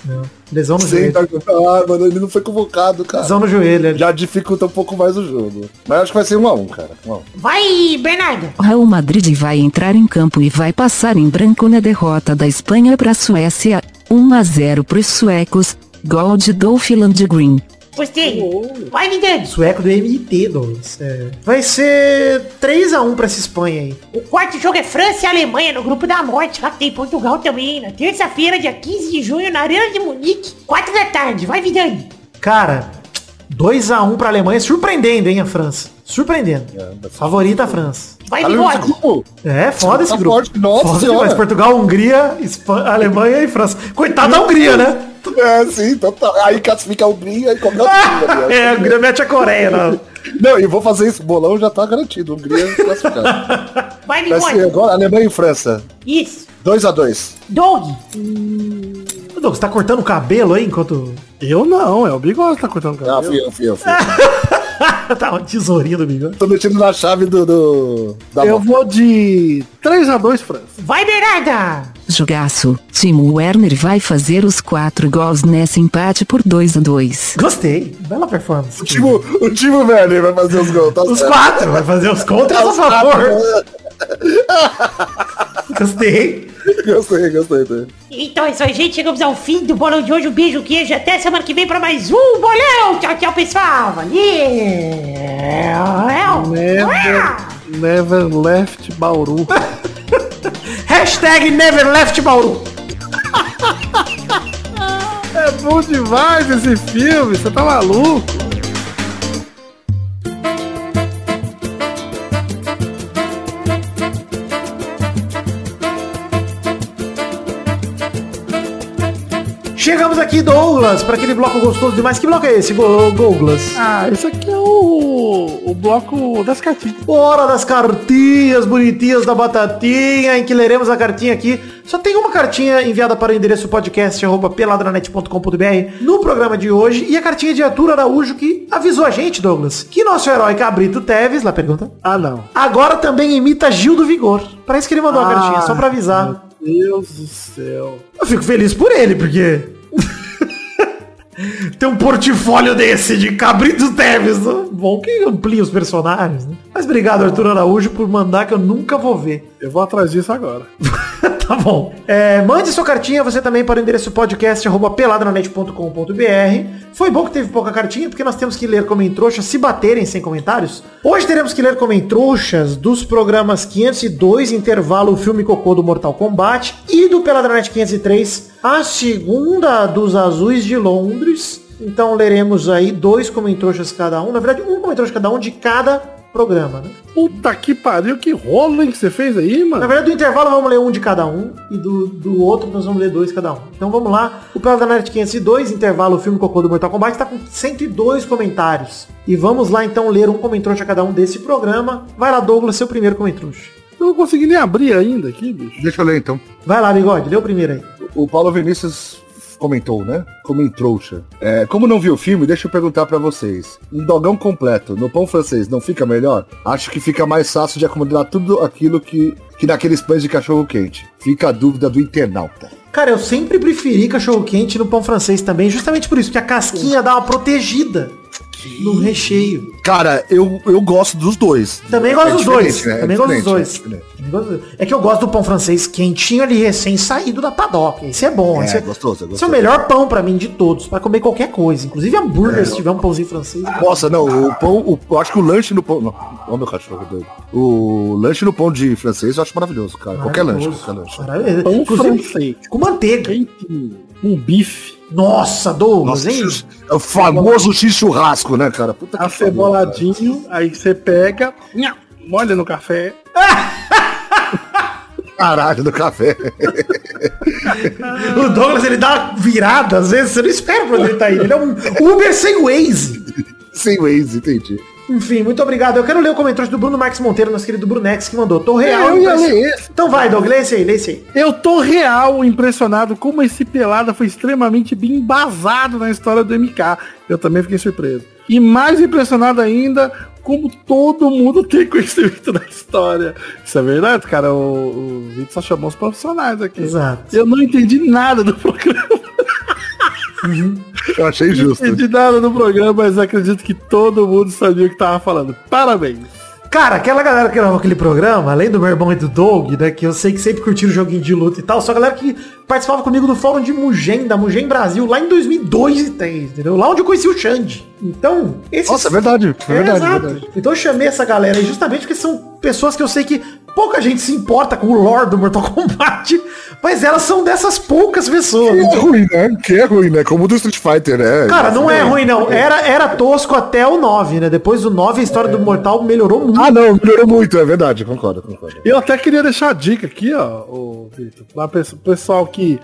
Lesão no Sim, joelho. tá... Ah, mano, ele não foi convocado, cara. Lesão no joelho. ele- Já dificulta um pouco mais o jogo. Mas acho que vai ser 1 a 1 cara. 1 a 1 Vai, Bernardo. O Real Madrid vai entrar em campo e vai passar em branco na derrota da Espanha para a Suécia. 1 a 0 para os suecos. Gol de Dolph Landgren. Gostei. Vai, Vidani. Sueco do MIT, Douglas. É. Vai ser 3x1 pra essa Espanha aí. O quarto jogo é França e Alemanha no grupo da morte. Lá que tem Portugal também. Na terça-feira, dia 15 de junho, na Arena de Munique, 4 da tarde. Vai, Vidani. Cara, 2x1 pra Alemanha, surpreendendo, hein, a França. Surpreendendo. Favorita a França. Vai, Bigode. grupo? É, foda esse Tá grupo. forte, nossa foda. Portugal, Hungria, Espa- Alemanha e França. Coitado da Hungria, né? É, sim, total. Aí classifica a Hungria e qualquer outro. É, a Hungria mete a Coreia, não. Não, e vou fazer isso. Bolão já tá garantido. Hungria classificado. Vai, Vai ser agora Alemanha e França. Isso. 2x2. Doug. Ô, Douglas, tá cortando o cabelo aí enquanto... Eu não, é o Bigode que tá cortando o Ah, cabelo. fui eu, fui eu, fui eu. tá uma tesourinha do bigode. Tô metido na chave do... do da Eu mão. vou de 3x2 França. Vai, Bernarda. Jogaço. Timo Werner vai fazer os quatro gols nesse empate por 2 a 2. Gostei. Bela performance. O time, o time velho vai fazer os gols. Tá Os certo. quatro. Vai fazer os contras a Os quatro, favor. Gostei. Gostei, gostei. gostei. Então é isso aí, gente. Chegamos ao fim do bolão de hoje. Um beijo, queijo. Até semana que vem pra mais um bolão. Tchau, tchau, pessoal. Valeu. Never, never left Bauru. Hashtag Never Left Bauru. bom demais esse filme, você tá maluco? Aqui, Douglas, para aquele bloco gostoso demais. Que bloco é esse, Douglas? Ah, esse aqui é o, o bloco das cartinhas. Hora das cartinhas bonitinhas da batatinha, em que leremos a cartinha aqui. Só tem uma cartinha enviada para o endereço podcast arroba peladranet.com.br no programa de hoje. E a cartinha de Arthur Araújo que avisou a gente, Douglas, que nosso herói Cabrito Teves, lá pergunta, Ah, não. agora também imita Gil do Vigor. Parece que ele mandou a cartinha, só pra avisar. Meu Deus do céu. Eu fico feliz por ele, porque... Tem um portfólio desse de Cabrito Teves. né? Bom que amplia os personagens, né? Mas obrigado, Arthur Araújo, por mandar que eu nunca vou ver. Eu vou atrás disso agora. tá bom. É, mande sua cartinha, você também para o endereço podcast arroba peladranet.com.br. Foi bom que teve pouca cartinha, porque nós temos que ler Comentrouxas se baterem sem comentários. Hoje teremos que ler Comentrouxas dos programas 502, intervalo o filme Cocô do Mortal Kombat, e do Peladranet 503, a segunda dos Azuis de Londres. Então leremos aí dois Comentrouxas cada um. Na verdade, um Comentrouxa cada um de cada programa, né? Puta que pariu, que rolo, hein, que você fez aí, Na mano? verdade, do intervalo vamos ler um de cada um e do, do outro nós vamos ler dois cada um. Então vamos lá. O Pelada da Net 502, intervalo, o filme Cocô do Mortal Kombat, está com 102 comentários. E vamos lá então ler um comentrouxa cada um desse programa. Vai lá, Douglas, seu primeiro comentrouxa. Eu não consegui nem abrir ainda aqui, bicho. Deixa eu ler então. Vai lá, Bigode, lê o primeiro aí. O Paulo Vinícius comentou, né? Comentrouxa. É, como não viu o filme, deixa eu perguntar pra vocês. Um dogão completo no pão francês não fica melhor? Acho que fica mais fácil de acomodar tudo aquilo que, que naqueles pães de cachorro quente. Fica a dúvida do internauta. Cara, eu sempre preferi cachorro quente no pão francês também, justamente por isso, que a casquinha dá uma protegida no recheio. Cara, eu, eu gosto dos dois. Também gosto É dos dois. né? É Também gosto dos diferente, dois. é gosto dos dois. É que eu gosto do pão francês quentinho ali, recém-saído da padoca. Esse é bom. É, esse, gostoso, é esse é o gostoso. melhor pão pra mim de todos, pra comer qualquer coisa. Inclusive hambúrguer, se tiver um pãozinho francês. Nossa, não, o pão, o, eu acho que o lanche no pão. Não, ó meu cachorro doido. O lanche no pão de francês eu acho maravilhoso, cara. Qualquer lanche, Maravilhoso. qualquer lanche. Maravilhoso. Pão Inclusive, francês. com manteiga. Quentinho. Um bife. Nossa, Douglas, Nossa, hein? É o famoso X churrasco, né, cara? Puta pariu, Aceboladinho, aí você pega, molha no café. cara. Caralho, do café. O Douglas, ele dá virada, às vezes você não espera pra onde ele tá indo. Ele é um Uber sem Waze. Sem Waze, entendi. Enfim, muito obrigado. Eu quero ler o comentário do Bruno Marques Monteiro, nosso querido Brunex, que mandou. Tô real. Eu ia ler esse. Então vai, Douglas, lê esse aí, lê esse aí. Eu tô real impressionado como esse pelada foi extremamente bem embasado na história do MK. Eu também fiquei surpreso. E mais impressionado ainda, como todo mundo tem conhecimento da história. Isso é verdade, cara. O, o Vitor só chamou os profissionais aqui. Exato. Eu não entendi nada do programa. Eu achei Não justo. entendi nada do programa, mas acredito que todo mundo sabia o que tava falando. Parabéns. Cara, aquela galera que gravou aquele programa, além do meu irmão e do Doug, né, que eu sei que sempre curtiram joguinho de luta e tal, só a galera que participava comigo do fórum de Mugen, da Mugen Brasil, lá em 2002 e 2003, entendeu? Lá onde eu conheci o Xande. Então, esses... Nossa, é verdade. É verdade, é exato. verdade. Então eu chamei essa galera aí justamente porque são pessoas que eu sei que pouca gente se importa com o lore do Mortal Kombat, mas elas são dessas poucas pessoas. Que é ruim, né? Que é ruim, né? Como o do Street Fighter, né? Cara, não é ruim não. Era, era tosco até o 9, né? Depois do 9 a história do Mortal melhorou muito. Ah, não, melhorou muito, é verdade, concordo, concordo. Eu até queria deixar a dica aqui, ó, o Vitor, para o pessoal que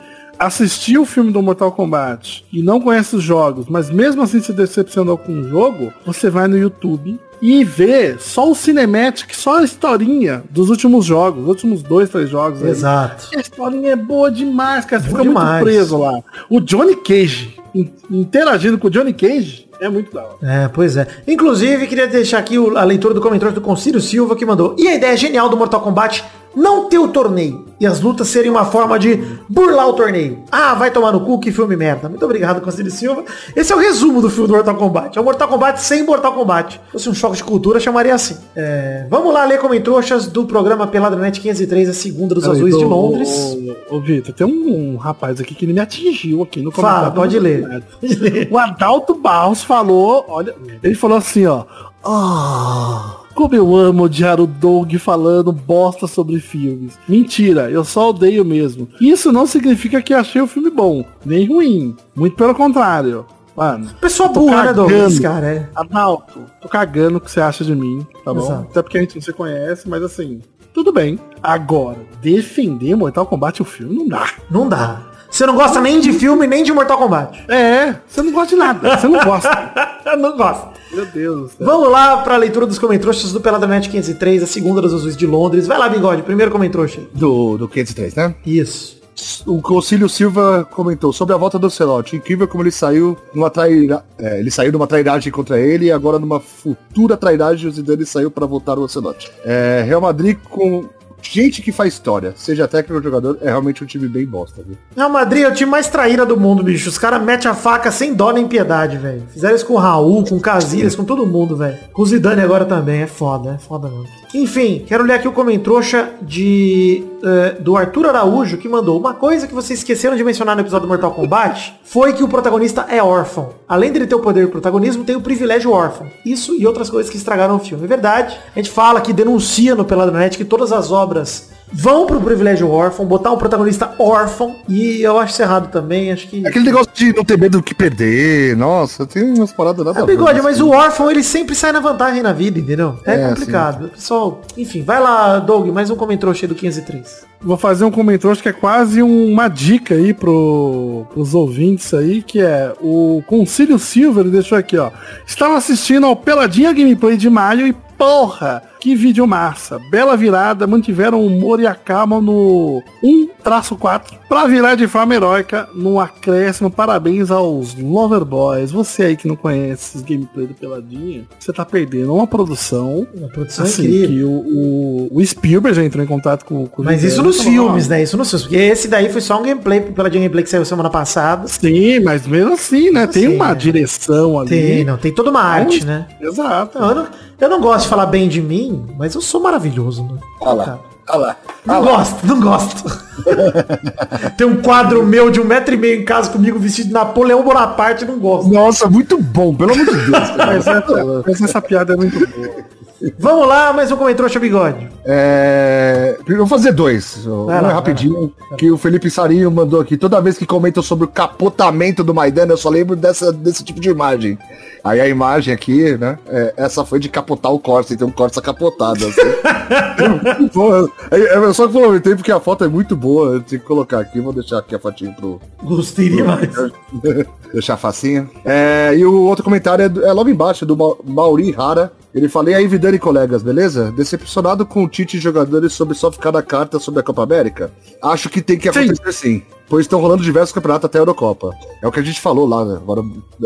assistiu o filme do Mortal Kombat e não conhece os jogos, mas mesmo assim se decepcionou com o jogo, você vai no YouTube e vê só o cinematic, só a historinha dos últimos jogos, os últimos dois, três jogos. aí. Exato. A historinha é boa demais, cara. Você Boa fica demais. muito preso lá. O Johnny Cage, in- interagindo com o Johnny Cage, é muito da hora. É, pois é. Inclusive, queria deixar aqui a leitura do comentário do Concílio Silva que mandou. E a ideia genial do Mortal Kombat não ter o torneio. E as lutas serem uma forma de burlar o torneio. Ah, vai tomar no cu, que filme merda. Muito obrigado, Concílio Silva. Esse é o resumo do filme do Mortal Kombat. É o Mortal Kombat sem Mortal Kombat. Se fosse um choque de cultura, chamaria assim. É, vamos lá ler comentroxas do programa Peladranet 503, a segunda dos Azuis de Londres. Ô, ô, Vitor, tem um, um rapaz aqui que ele me atingiu aqui no Fala, comentário. pode do ler. Pode ler. O Adalto Barros falou, olha, ele falou assim, ó. Ah, Como eu amo odiar o Doug falando bosta sobre filmes. Mentira, eu só odeio mesmo. Isso não significa que achei o filme bom, nem ruim. Muito pelo contrário. Mano, Pessoa burra, né, Doug? Esse cara, é. Adalto, tô cagando o que você acha de mim, tá bom? Exato. Até porque a gente não se conhece, mas assim, tudo bem. Agora, defender Mortal Kombat o filme não dá. Não dá. Você não gosta nem de filme, nem de Mortal Kombat. É, você não gosta de nada, você não gosta. não gosta. Meu Deus. Vamos lá pra leitura dos comentroxas do Peladranet 503, a segunda das azuis de Londres. Vai lá, bigode, primeiro comentroxa. Do, do 503, né? Isso. O Concílio Silva comentou sobre a volta do Celote. Incrível como ele saiu numa traira... é, ele saiu numa trairagem contra ele e agora numa futura trairagem o Zidane saiu para voltar o Ocelote. É, Real Madrid com gente que faz história, seja técnico ou jogador, é realmente um time bem bosta, viu? Real Madrid é o time mais traíra do mundo, bicho. Os caras metem a faca sem dó nem piedade, velho. Fizeram isso com o Raul, com o Casillas, com todo mundo, velho. Com o Zidane agora também. É foda, é foda mesmo. Enfim, quero ler aqui o comentrouxa de eh, do Arthur Araújo, que mandou uma coisa que vocês esqueceram de mencionar no episódio do Mortal Kombat, foi que o protagonista é órfão. Além dele ter o poder do protagonismo, tem o privilégio órfão. Isso e outras coisas que estragaram o filme. É verdade. A gente fala que denuncia no Peladranet que todas as obras vão pro privilégio órfão, botar um protagonista órfão, e eu acho isso errado também, acho que... Aquele negócio de não ter medo do que perder, nossa, tem umas paradas nada É a ver, bigode, assim. mas o órfão ele sempre sai na vantagem na vida, entendeu? É, É, complicado. Pessoal, enfim, vai lá, Doug, mais um comentário cheio do 503. Vou fazer um comentário acho que é quase uma dica aí pro, pros ouvintes aí, que é o Concílio Silver deixou aqui, ó. Estava assistindo ao Peladinha Gameplay de maio e porra, que vídeo massa. Bela virada, mantiveram o humor e a calma no 1-4 pra virar de forma heróica no acréscimo. Parabéns aos Lover Boys. Você aí que não conhece os gameplay do Peladinha, você tá perdendo uma produção Uma produção assim, incrível. que o, o, o Spielberg já entrou em contato com, com o Mas isso nos filmes, "Ó, né? Isso nos filmes. Porque esse daí foi só um gameplay, pela de gameplay que saiu semana passada. Sim, mas mesmo assim, né? Tem Assim, uma é. direção ali. Tem, não, tem toda uma arte, né? Exato. Eu, não, eu não gosto falar bem de mim, mas eu sou maravilhoso, né? Olha lá, olha lá. Não gosto, não gosto. Tem um quadro meu de um metro e meio em casa comigo vestido de Napoleão Bonaparte, não gosto. Nossa, muito bom, pelo amor de Deus. Mas, essa, essa piada é muito boa. Vamos lá, mais um comentário, bigode. É... Vou fazer dois. Um é lá, vai rapidinho. Que o Felipe Sarinho mandou aqui. Toda vez que comentam sobre o capotamento do Maidana, eu só lembro dessa, desse tipo de imagem. Aí a imagem aqui, né? é, essa foi de capotar o Corsa, então o Corsa capotado. Assim. É, é só que eu comentei porque a foto é muito boa. Eu tenho que colocar aqui. Vou deixar aqui a fotinho pro, Gostei demais. Deixar facinho. É, e o outro comentário é, é logo embaixo, do Ma- Mauri Rara. Ele fala, e aí, E colegas, beleza? Decepcionado com o Tite e jogadores sobre só ficar na carta sobre a Copa América? Acho que tem que acontecer sim. Pois estão rolando diversos campeonatos até a Eurocopa. É o que a gente falou lá, né? agora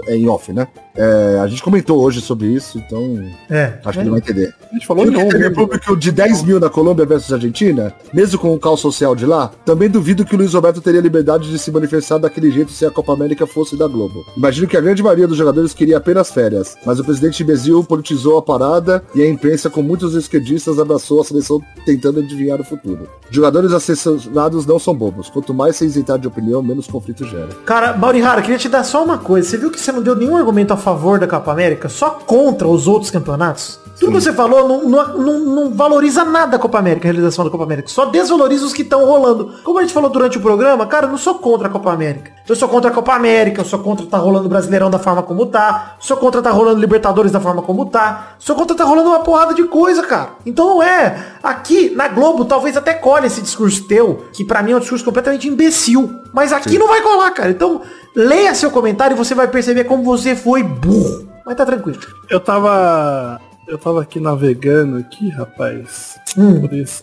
é em off, né? É, a gente comentou hoje sobre isso, então É. acho que ele vai entender. A gente falou que teve público de 10 mil na Colômbia versus Argentina, mesmo com o caos social de lá, também duvido que o Luiz Roberto teria liberdade de se manifestar daquele jeito se a Copa América fosse da Globo. Imagino que a grande maioria dos jogadores queria apenas férias, mas o presidente Bezil politizou a parada e a imprensa com muitos esquerdistas abraçou a seleção tentando adivinhar o futuro. Jogadores assessorados não são bobos, quanto mais se de opinião, menos conflito gera. Cara, Maurihara, queria te dar só uma coisa. Você viu que você não deu nenhum argumento a favor da Copa América, só contra os outros campeonatos? Tudo que você falou não, não, não- não valoriza nada a Copa América, a realização da Copa América. Só desvaloriza os que estão rolando. Como a gente falou durante o programa, cara, eu não sou contra a Copa América. Eu sou contra a Copa América, eu sou contra tá rolando o Brasileirão da forma como tá, sou contra tá rolando Libertadores da forma como tá, sou contra tá rolando uma porrada de coisa, cara. Então não é. Aqui, na Globo, talvez até colhe esse discurso teu, que pra mim é um discurso completamente imbecil. Mas aqui não vai colar, cara. Então, leia seu comentário e você vai perceber como você foi burro. Mas tá tranquilo. Eu tava. Eu tava aqui navegando aqui, rapaz, Hum. por esse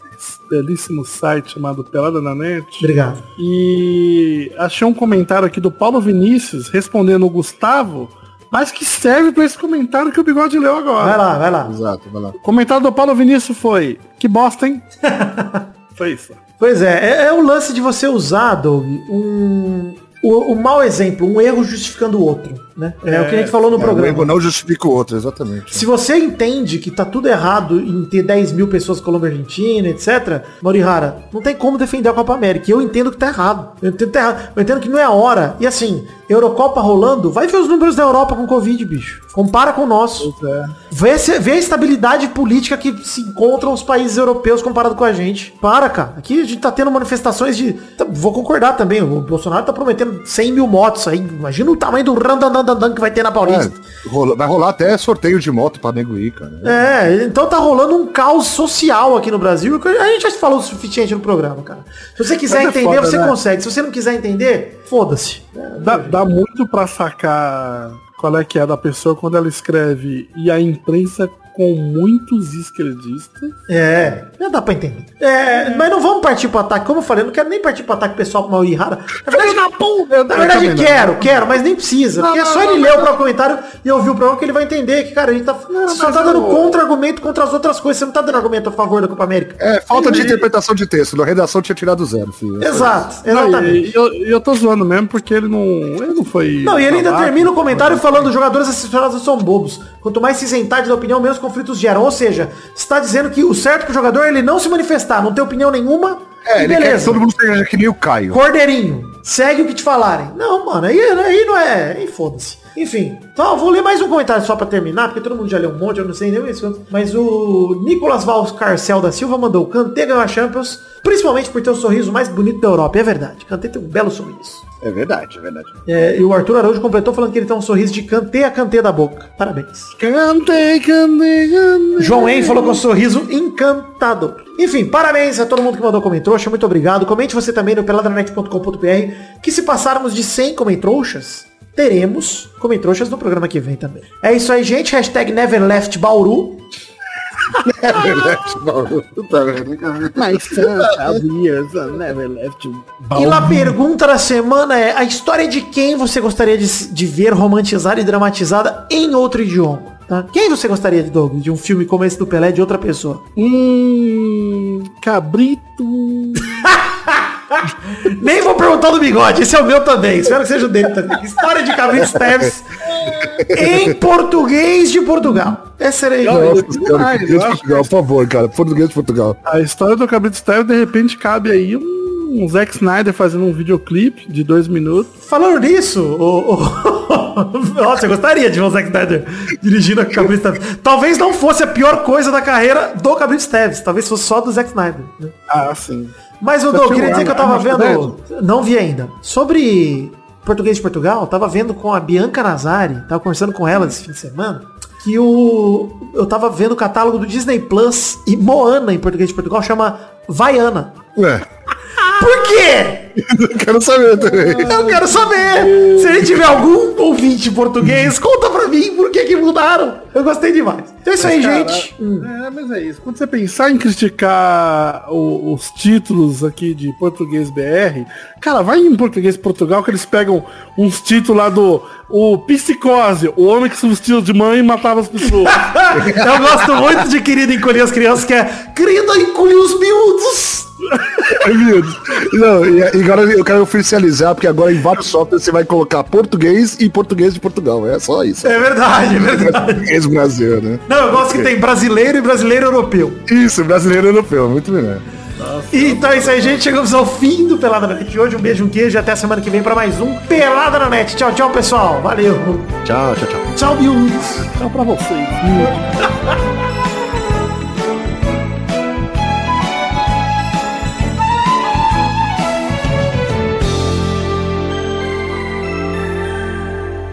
belíssimo site chamado Pelada na Net. Obrigado. E achei um comentário aqui do Paulo Vinícius respondendo o Gustavo, mas que serve pra esse comentário que o Bigode leu agora. Vai lá, vai lá. Exato, vai lá. O comentário do Paulo Vinícius foi, que bosta, hein? foi isso. Pois é, é, é o lance de você usar, Doug, um, o, o mau exemplo, um erro justificando o outro, né? É, o que a gente falou no É, o programa. erro não justifica o outro, exatamente. Se você entende que tá tudo errado em ter 10 mil pessoas Colômbia Argentina, etc., Morihara, não tem como defender a Copa América. Eu entendo que tá errado. Eu entendo que tá errado. Eu entendo que não é a hora. E assim, Eurocopa rolando, vai ver os números da Europa com Covid, bicho. Compara com o nosso. É. Vê, se- vê a estabilidade política que se encontram os países europeus comparado com a gente. Para, cara. Aqui a gente tá tendo manifestações de. tá, Vou concordar também. O Bolsonaro tá prometendo 100 mil motos aí. Imagina o tamanho do randandandandan que vai ter na Paulista. É, rola- vai rolar até sorteio de moto pra nego ir, cara. É, então tá rolando um caos social aqui no Brasil. que A gente já falou o suficiente no programa, cara. Se você quiser é entender, foda, você né? consegue. Se você não quiser entender, foda-se. Dá, dá muito pra sacar qual é que é da pessoa quando ela escreve e a imprensa com muitos esquerdistas. É, já dá pra entender. É, mas não vamos partir pro ataque. Como eu falei, eu não quero nem partir pro ataque pessoal pro Mauri Rara. Na verdade, na, na verdade não. quero, quero, mas nem precisa. porque é só ele ler o próprio comentário e ouvir o programa que ele vai entender que, cara, a gente tá, você só tá dando eu- contra-argumento contra as outras coisas. Você não tá dando argumento a favor da Copa América. É, falta de interpretação de texto. Na redação tinha tirado zero, filho. Exato, Não, exatamente. e eu, eu tô zoando mesmo porque ele não. Ele não foi. Não, e ele ainda termina o comentário falando os jogadores assessorados são bobos. Quanto mais se isentar da opinião, menos conflitos geram. Ou seja, está dizendo que o certo é que o jogador é ele não se manifestar, não ter opinião nenhuma. É, e beleza. todo mundo seja que nem o Caio. Cordeirinho, segue o que te falarem. Não, mano, aí, aí não é. Aí foda-se. Enfim, então vou ler mais um comentário só pra terminar, porque todo mundo já leu um monte, eu não sei nem isso. Mas o Nicolas Valcarcel da Silva mandou, Kanté ganhou a Champions, principalmente por ter o sorriso mais bonito da Europa. E é verdade, Kanté tem um belo sorriso. É verdade, é verdade. É, e o Arthur Araújo completou falando que ele tem um sorriso de Kanté a Kanté da boca. Parabéns. Cantei, cantei, cantei. João En falou com um sorriso encantador. Enfim, parabéns a todo mundo que mandou comentrouxa, muito obrigado. Comente você também no peladranet.com.br que se passarmos de 100 comentrouxas, teremos comentrouxas no programa que vem também. É isso aí, gente. Hashtag NeverLeftBauru. Mas tantas years I never left you. E a pergunta da semana é a história de quem você gostaria de, de ver romantizada e dramatizada em outro idioma? Tá? Quem você gostaria, Doug, de um filme como esse do Pelé de outra pessoa? Hum. Cabrito. Nem vou perguntar do bigode, esse é o meu também. Espero que seja o dele também. História de Cabrito Teves em português de Portugal. Essa Não, eu. eu- Português de Portugal, por favor, cara. Português de Portugal. A história do Cabrito Style, de repente, cabe aí um, um Zack Snyder fazendo um videoclipe de dois minutos. Falando nisso, o, o- Nossa, eu gostaria de ver o Zack Snyder dirigindo a Cabrito Teves. Talvez não fosse a pior coisa da carreira do Cabrito Teves. Talvez fosse só do Zack Snyder. né? Ah, sim. Mas assistiu queria dizer que eu tava vendo. Não vi ainda. Sobre português de Portugal, eu tava vendo com a Bianca Nazari, tava conversando com ela esse fim de semana, que o. Eu tava vendo o catálogo do Disney Plus e Moana em português de Portugal chama Vaiana. Ué, Por quê? eu quero saber também. Eu quero saber. Se a gente tiver algum ouvinte português, conta mim por que que mudaram. Eu gostei demais. Então é isso aí, gente. Hum. É, mas é isso. Quando você pensar em criticar o- os títulos aqui de português BR, cara, vai em português Portugal que eles pegam uns títulos lá do o Psicose, o homem que se vestiu de mãe e matava as pessoas. Eu gosto muito de Querida Encolher as Crianças, que é Querida Encolher os Miúdos. Deus. Não, e agora eu quero oficializar, porque agora em vários softwares você vai colocar português e português de Portugal. É só isso. É verdade, é verdade. Português Brasil, né? Não, eu gosto que tem brasileiro e brasileiro europeu. Isso, brasileiro europeu, muito melhor. E então é isso aí, gente. Chegamos ao fim do Pelada na Net de hoje. Um beijo, um queijo e até semana que vem pra mais um Pelada na Net. Tchau, tchau, pessoal. Valeu. Tchau, tchau, tchau. Tchau, miúdos. Então pra vocês.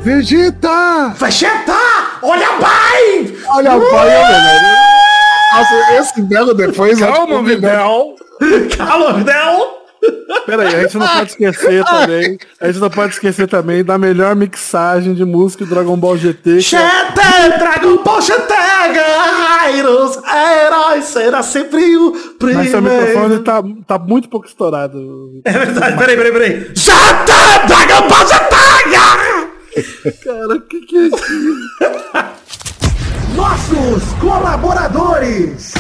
Vegeta! Vegeta! Olha, pai! Olha o pai, ó, velho. Nossa, esse belo depois... Calma, Vidal. Calma, Vidal! Pera aí, a gente não pode esquecer também. A gente não pode esquecer também da melhor mixagem de música do Dragon Ball GT. que é- Dragon Ball Chete, Guerreiros, heróis, será sempre o Mas seu primeiro. microfone tá, tá muito pouco estourado. É verdade, peraí, peraí, peraí. Chete, Dragon Ball Chete! Cara, o que que é isso? Nossos colaboradores.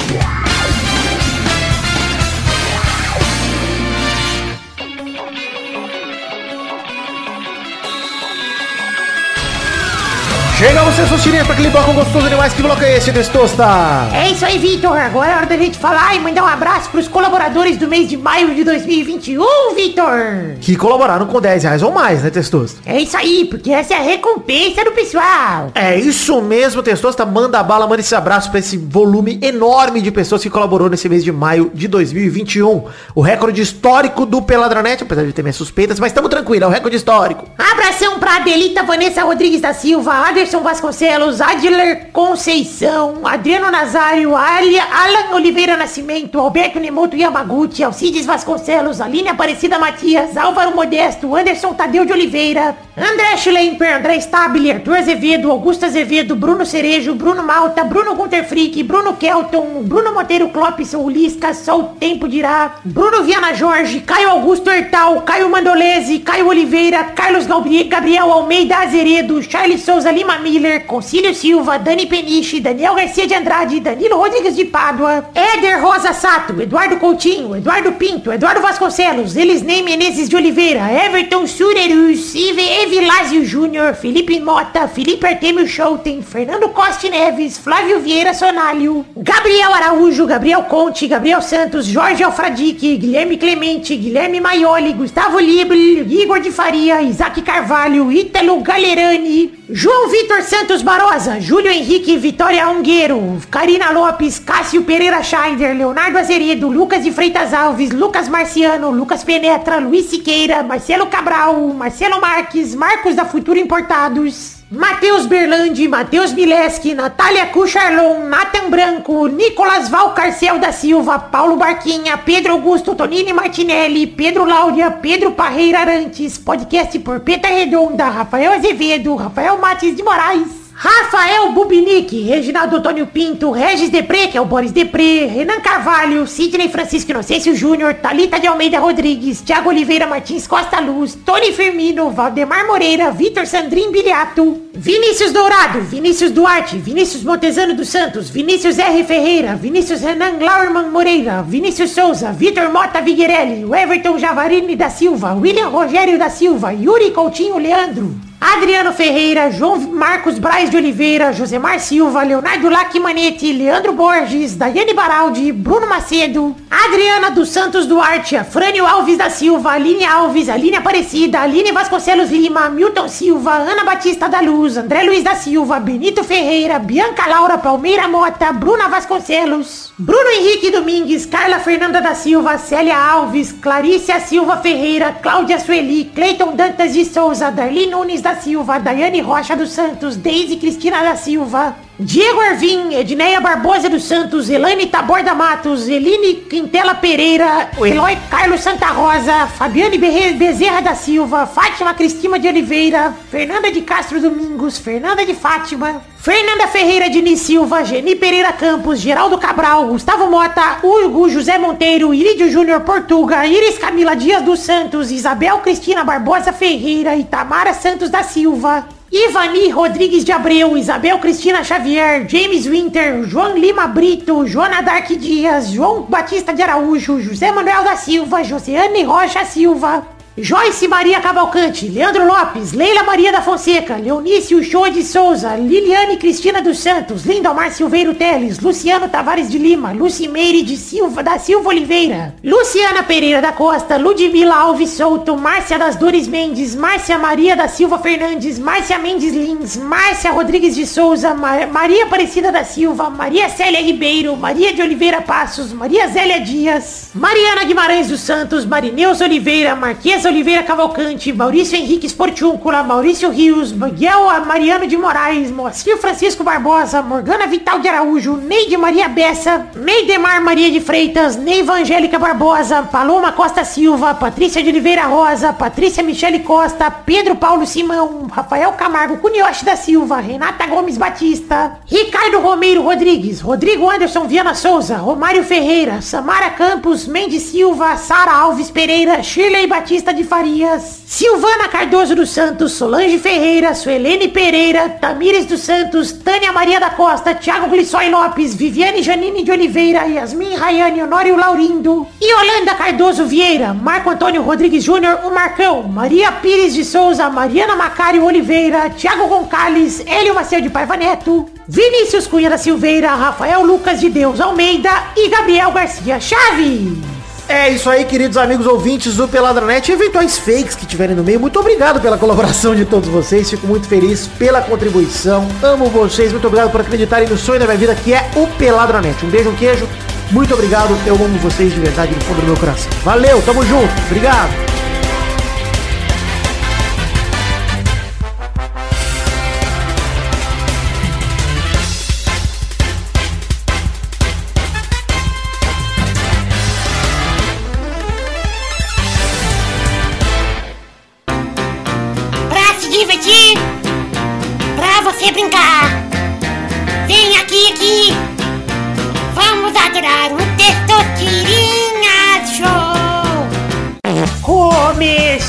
Chega você, Sustirinha, pra aquele bloco gostoso demais. Que bloco é esse, Testosta? É isso aí, Vitor. Agora é hora da gente falar e mandar um abraço pros colaboradores do mês de maio de 2021, Vitor. Que colaboraram com 10 reais ou mais, né, Testosta? É isso aí, porque essa é a recompensa do pessoal. É isso mesmo, Testosta. Manda a bala, manda esse abraço pra esse volume enorme de pessoas que colaborou nesse mês de maio de 2021. O recorde histórico do Peladranet, apesar de ter minhas suspeitas, mas estamos tranquilos, é o recorde histórico. Abração pra Adelita Vanessa Rodrigues da Silva, Anderson Vasconcelos, Adler Conceição, Adriano Nazário, Alia, Alan Oliveira Nascimento, Alberto Nemoto Yamaguchi, Alcides Vasconcelos, Aline Aparecida Matias, Álvaro Modesto, Anderson Tadeu de Oliveira, André Schlemper, André Stabile, Arthur Azevedo, Augusto Azevedo, Bruno Cerejo, Bruno Malta, Bruno Gunter Frick, Bruno Kelton, Bruno Monteiro Clopson, Lisca, só o tempo dirá, Bruno Viana Jorge, Caio Augusto Hertal, Caio Mandolese, Caio Oliveira, Carlos Gabri- Gabriel Almeida Azeredo, Charles Souza Lima Miller, Concílio Silva, Dani Peniche, Daniel Garcia de Andrade, Danilo Rodrigues de Pádua, Éder Rosa Sato, Eduardo Coutinho, Eduardo Pinto, Eduardo Vasconcelos, Elisnei Menezes de Oliveira, Everton Surerus, Evilásio Júnior, Felipe Mota, Felipe Artemio Schouten, Fernando Costa Neves, Flávio Vieira Sonalho, Gabriel Araújo, Gabriel Conte, Gabriel Santos, Jorge Alfradique, Guilherme Clemente, Guilherme Maioli, Gustavo Libre, Igor de Faria, Isaac Carvalho, Ítalo Galerani, João Vitor Santos Barosa, Júlio Henrique Vitória Ungueiro, Karina Lopes, Cássio Pereira Scheider, Leonardo Azeredo, Lucas de Freitas Alves, Lucas Marciano, Lucas Penetra, Luiz Siqueira, Marcelo Cabral, Marcelo Marques, Marcos da Futura Importados. Matheus Berlandi, Matheus Mileski, Natália Cucharlon, Nathan Branco, Nicolas Valcarcel da Silva, Paulo Barquinha, Pedro Augusto Tonini Martinelli, Pedro Láudia, Pedro Parreira Arantes, podcast por Peta Redonda, Rafael Azevedo, Rafael Matis de Moraes. Rafael Bubinic, Reginaldo Antônio Pinto, Regis Depré, que é o Boris Depré, Renan Carvalho, Sidney Francisco Inocêncio Júnior, Talita de Almeida Rodrigues, Thiago Oliveira Martins Costa Luz, Tony Firmino, Valdemar Moreira, Vitor Sandrin Biliato, Vinícius Dourado, Vinícius Duarte, Vinícius Montezano dos Santos, Vinícius R. Ferreira, Vinícius Renan Lauerman Moreira, Vinícius Souza, Vitor Mota Viguerelli, Everton Javarini da Silva, William Rogério da Silva, Yuri Coutinho Leandro, Adriano Ferreira, João Marcos Braz de Oliveira, Josemar Silva, Leonardo Lacmanetti, Leandro Borges, Daiane Baraldi, Bruno Macedo, Adriana dos Santos Duarte, Afrânio Alves da Silva, Aline Alves, Aline Aparecida, Aline Vasconcelos Lima, Milton Silva, Ana Batista da Luz, André Luiz da Silva, Benito Ferreira, Bianca Laura Palmeira Mota, Bruna Vasconcelos, Bruno Henrique Domingues, Carla Fernanda da Silva, Célia Alves, Clarícia Silva Ferreira, Cláudia Sueli, Cleiton Dantas de Souza, Darli Nunes da Silva, Daiane Rocha dos Santos, Deise Cristina da Silva, Diego Arvim, Edneia Barbosa dos Santos, Elaine Taborda Matos, Eline Quintela Pereira, Eloy Carlos Santa Rosa, Fabiane Bezerra da Silva, Fátima Cristina de Oliveira, Fernanda de Castro Domingos, Fernanda de Fátima, Fernanda Ferreira Diniz Silva, Geni Pereira Campos, Geraldo Cabral, Gustavo Mota, Hugo José Monteiro, Irídio Júnior Portuga, Iris Camila Dias dos Santos, Isabel Cristina Barbosa Ferreira e Tamara Santos da Silva. Ivani Rodrigues de Abreu, Isabel Cristina Xavier, James Winter, João Lima Brito, Joana Dark Dias, João Batista de Araújo, José Manuel da Silva, Josiane Rocha Silva, Joyce Maria Cavalcante, Leandro Lopes, Leila Maria da Fonseca, Leonício Show de Souza, Liliane Cristina dos Santos, Lindomar Silveiro Teles, Luciano Tavares de Lima, Lucimeire de Silva da Silva Oliveira, Luciana Pereira da Costa, Ludmila Alves Souto, Márcia das Dores Mendes, Márcia Maria da Silva Fernandes, Márcia Mendes Lins, Márcia Rodrigues de Souza, Ma- Maria Aparecida da Silva, Maria Célia Ribeiro, Maria de Oliveira Passos, Maria Zélia Dias, Mariana Guimarães dos Santos, Marineus Oliveira, Marquesa Oliveira Cavalcante, Maurício Henrique Sportúncula, Maurício Rios, Miguel Mariano de Moraes, Moacir Francisco Barbosa, Morgana Vital de Araújo, Neide Maria Bessa, Neidemar Maria de Freitas, Neiva Angélica Barbosa, Paloma Costa Silva, Patrícia de Oliveira Rosa, Patrícia Michele Costa, Pedro Paulo Simão, Rafael Camargo Cunioche da Silva, Renata Gomes Batista, Ricardo Romeiro Rodrigues, Rodrigo Anderson Viana Souza, Romário Ferreira, Samara Campos, Mendes Silva, Sara Alves Pereira, Shirley Batista Violeta de Farias, Silvana Cardoso dos Santos, Solange Ferreira, Suelene Pereira, Tamires dos Santos, Tânia Maria da Costa, Thiago Glissói Lopes, Viviane Janine de Oliveira, Yasmin Rayane Honório Laurindo, Yolanda Cardoso Vieira, Marco Antônio Rodrigues Júnior, o Marcão, Maria Pires de Souza, Mariana Macário Oliveira, Thiago Gonçalves, Hélio Macedo de Paiva Neto, Vinícius Cunha da Silveira, Rafael Lucas de Deus Almeida e Gabriel Garcia Chaves. É isso aí, queridos amigos ouvintes do Peladranet e eventuais fakes que tiverem no meio. Muito obrigado pela colaboração de todos vocês. Fico muito feliz pela contribuição. Amo vocês. Muito obrigado por acreditarem no sonho da minha vida, que é o Peladranet. Um beijo, um queijo. Muito obrigado. Eu amo vocês de verdade no fundo do meu coração. Valeu, tamo junto. Obrigado.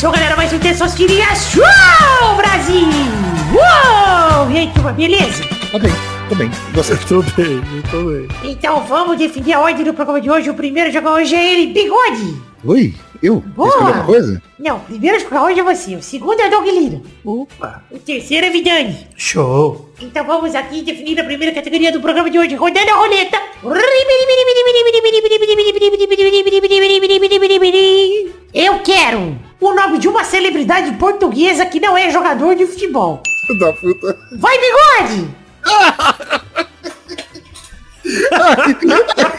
Começou, galera, mais um Testosterinha Show, Brasil. Uou! E aí, turma, beleza? Tá bem, tá bem. Você. Tô bem, tô bem. Então vamos definir a ordem do programa de hoje. O primeiro a jogar hoje é ele, Bigode. Oi, eu? Boa. Coisa? Não, o primeiro a jogar hoje é você. O segundo é o Doug Lira. Opa. O terceiro é Vidani. Show. Então vamos aqui definir a primeira categoria do programa de hoje, rodando a roleta. Eu quero o nome de uma celebridade portuguesa que não é jogador de futebol. Da puta. Vai, bigode!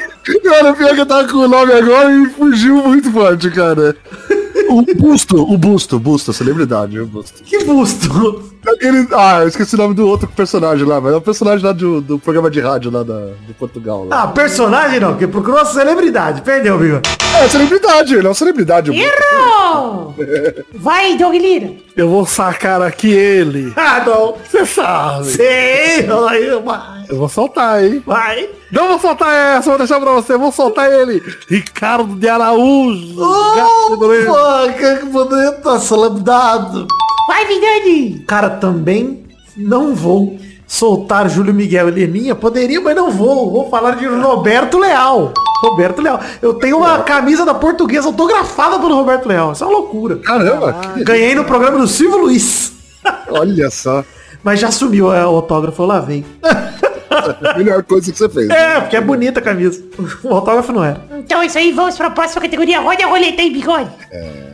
Cara, pior que eu tava com o nome agora e fugiu muito forte, cara. O busto, o busto, busto, a celebridade, o busto. Que busto. Aquele, ah, eu esqueci o nome do outro personagem lá, mas é o personagem lá do, do programa de rádio lá da, de Portugal. Lá. Ah, personagem não, que procurou a celebridade. Perdeu, amigo. É, celebridade, ele é uma celebridade. Errou! Vai, Doug Lira. Eu vou sacar aqui ele. Ah, não. Você sabe. Sei. Aí, vai. Eu vou soltar, hein? Vai. Não vou soltar essa, vou deixar pra você. Vou soltar ele. Ricardo de Araújo. Opa, que bonita celebridade. Vai, Vidani. Cara, também não vou soltar Júlio Miguel e Leninha. Poderia, mas não vou. Vou falar de Roberto Leal. Roberto Leal. Eu tenho uma camisa da portuguesa autografada pelo Roberto Leal. Isso é uma loucura. Caramba, que- Ganhei no programa do Silvio Luiz. olha só. Mas já sumiu é, o autógrafo, eu lavei. A melhor coisa que você fez. É, porque é bonita a camisa. O autógrafo não é. Então é isso aí, vamos pra próxima categoria. Roda a roleta aí, bigode. Puru,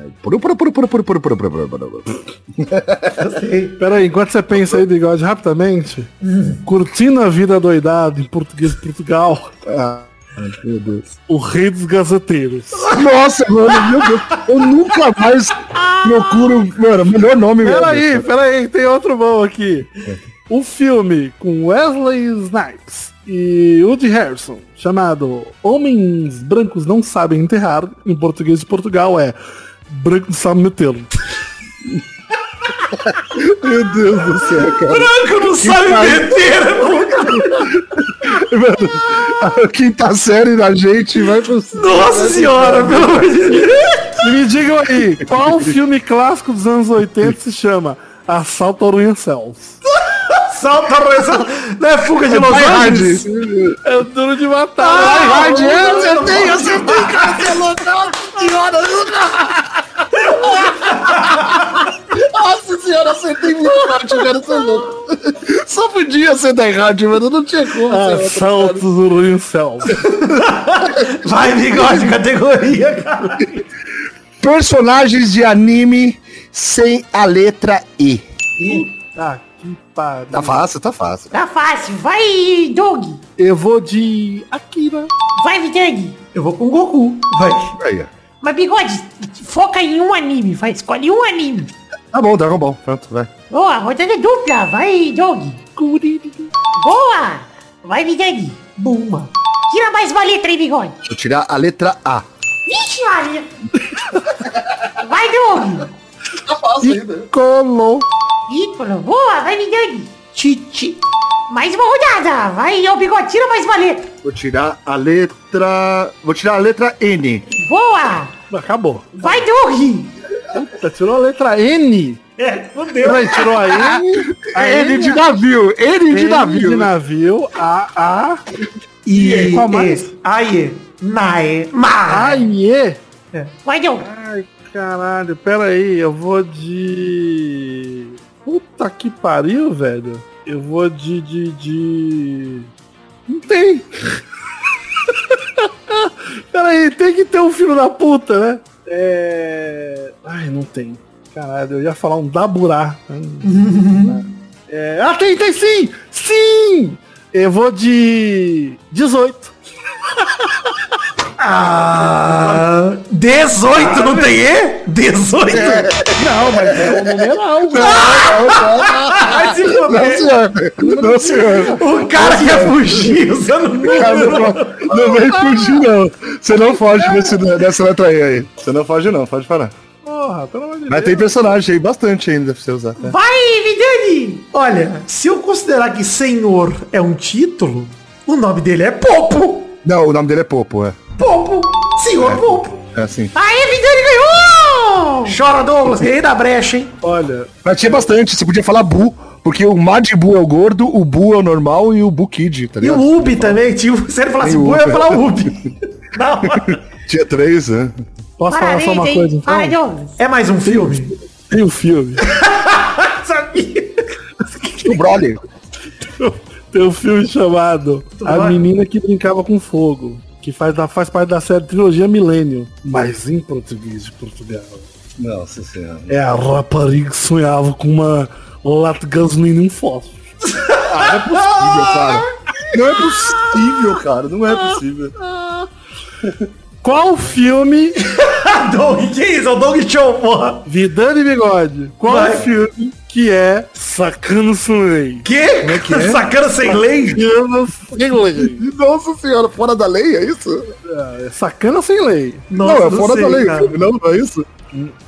Peraí, enquanto você pensa aí, bigode, rapidamente. Curtindo a vida doidada em português de Portugal. Ah. Meu Deus. O rei dos gazeteiros. Nossa, mano, meu Deus. Eu nunca mais procuro. Mano, melhor nome mesmo. Peraí, peraí, tem outro bom aqui. O é. filme com Wesley Snipes e Woody Harrison, chamado Homens Brancos Não Sabem Enterrar, em português de Portugal é Branco não sabe metê-lo. Meu Deus do céu, cara. Branco não sabe meter. Mano, a quinta série da gente vai pro... Nossa senhora, pelo amor de Deus. Me digam aí, qual filme clássico dos anos 80 se chama Assalto ao Arranha-Céus? Salta a roça. Não é fuga de Los Vai, Angeles? Hard. É o duro de matar. Ah, Hard, é, acertei, acertei, cara, você é louco. Nossa senhora. Nossa senhora, acertei muito forte, cara, você é louco. Só podia acertar errado, mano, não tinha como. ser outro, Assalto ao Arranha-Céus. Vai, bigode, categoria, cara. Personagens de anime sem a letra E. Ah, que pariu. Tá fácil, tá fácil. Tá fácil. Vai, Doug. Eu vou de Akira. Vai, Vidani. Eu vou com o Goku. Vai. Aí, ó. Mas, bigode, foca em um anime. Vai, escolhe um anime. Tá bom, Dragon Ball, pronto, vai. Boa, rodada dupla. Vai, Doug. Boa. Vai, Vidani. Buma. Tira mais uma letra aí, bigode. Deixa eu tirar a letra A. Vixe, Maria. Vai, Doug. Colo. Ícolo. Boa, vai, Vidani. Titi. Mais uma rodada. Vai, ô, bigode, tira mais uma letra. Vou tirar a letra... Vou tirar a letra N. Boa. Acabou. Vai, Doug! Puta, tirou a letra N. É, fudeu. Peraí, tirou a N. A N de navio, N de N de navio. navio. A, A. E Qual mais? Aie. Nae. Ma. A, E. Vai, Doug! Caralho. Pera aí, eu vou de... Puta que pariu, velho. Eu vou de... de, de... Não tem. Pera aí, tem que ter um filho da puta, né? É... Ai, não tem. Caralho, eu ia falar um daburá. É... Ah, tem, tem sim! Sim! Eu vou de... 18. Ah, 18, não tem E? 18? Não, mas é o numeral, velho. Vai se Não, fuder. senhor. Não, senhor. O cara quer fugir usando número. não, não vem fugir, não. Você não foge desse, dessa letra E aí. Você não foge, não. Pode parar. Porra, pelo amor de Mas Deus. tem personagem aí, bastante ainda pra você usar. tá? Vai, Vidani! Olha, se eu considerar que senhor é um título, o nome dele é Popo. Não, o nome dele é Popo, é. Popo. Senhor Popo. É assim. Aê, Vidani ganhou! Chora, Douglas. Rei da brecha, hein? Olha, Mas tinha bastante, você podia falar Bu, porque o Mad Bu é o gordo, o Bu é o normal e o Bu Kid, tá E ligado? o Ubi também. Tinha, se ele falasse Bu, eu ia falar Ubi. Não, Tinha três, né? posso falar só uma Parabéns, coisa hein? então? É mais um filme? Tem o filme. Sabia. O Broly. Tem um filme chamado A? Menina que Brincava com Fogo. Que faz, da- faz parte da série Trilogia Milênio. Mas em português de Portugal. Nossa senhora. É a rapariga que sonhava com uma lata de gasolina e um fósforo. Ah, não é possível, cara. Não é possível, cara. Não é possível. Qual filme, Doug, que isso? É o Doug Show, porra. Vidani Bigode, qual Vai. filme que é Sacana Sem Lei? Que? Sacana sem lei? Sacana Sem Lei. Nossa senhora, fora da lei, é isso? É Sacana Sem Lei. Nossa, não, é fora sei, da lei, cara. filme, não, não é isso?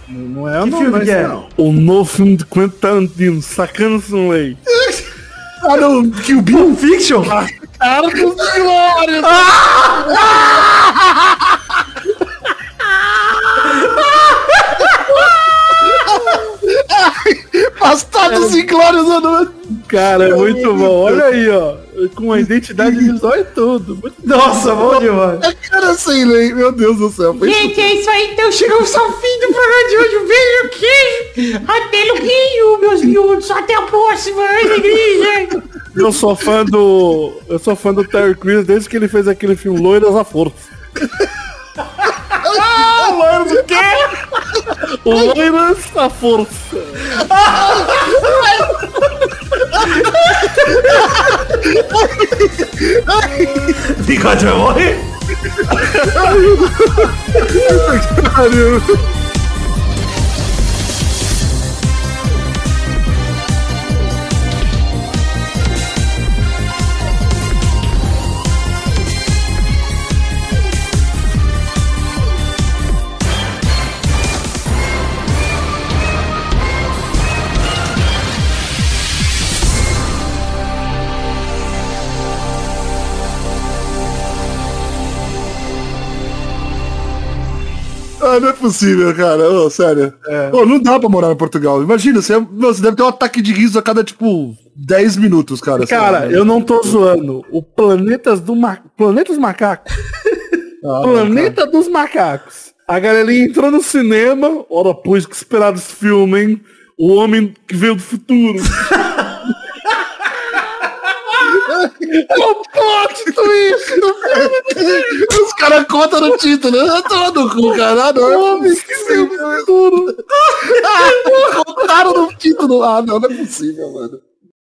Não é Que não, filme não é que é? não. O novo filme de Quentin Tarantino, Sacana Sem Lei. Ah, não, Kill Bill. Fiction? Cara dos glórias! Bastardos Inglórios, mano. Cara, é muito bom. Olha aí, ó. Com a identidade visual e tudo. Muito Nossa, bom demais. É cara sem lei, meu Deus do céu. Foi isso. Gente, é isso aí, então chegamos ao fim do programa de hoje. Um beijo, queijo, até Luquinho, meus miúdos. Até a próxima, igreja. Eu sou fã do. Eu sou fã do Terry Crews desde que ele fez aquele filme Loiras à Força. Ah, Loiras o quê? Loiras à Força. Bigode vai morrer? Ah, não é possível, cara. Ô, sério. Ô, não dá pra morar em Portugal. Imagina, você, meu, você deve ter um ataque de riso a cada, tipo, 10 minutos, cara. Cara, sério. eu não tô zoando. O Planetas do Ma... Planetas Macacos. Ah, Planeta dos Macacos. A galerinha entrou no cinema. Ora, pois que esperar esse filme, hein? O homem que veio do futuro. o plot twist. Os caras contam no título. Eu tô no cu, cara. Ah, não é possível. Contaram no título. Ah, não, não é possível, mano.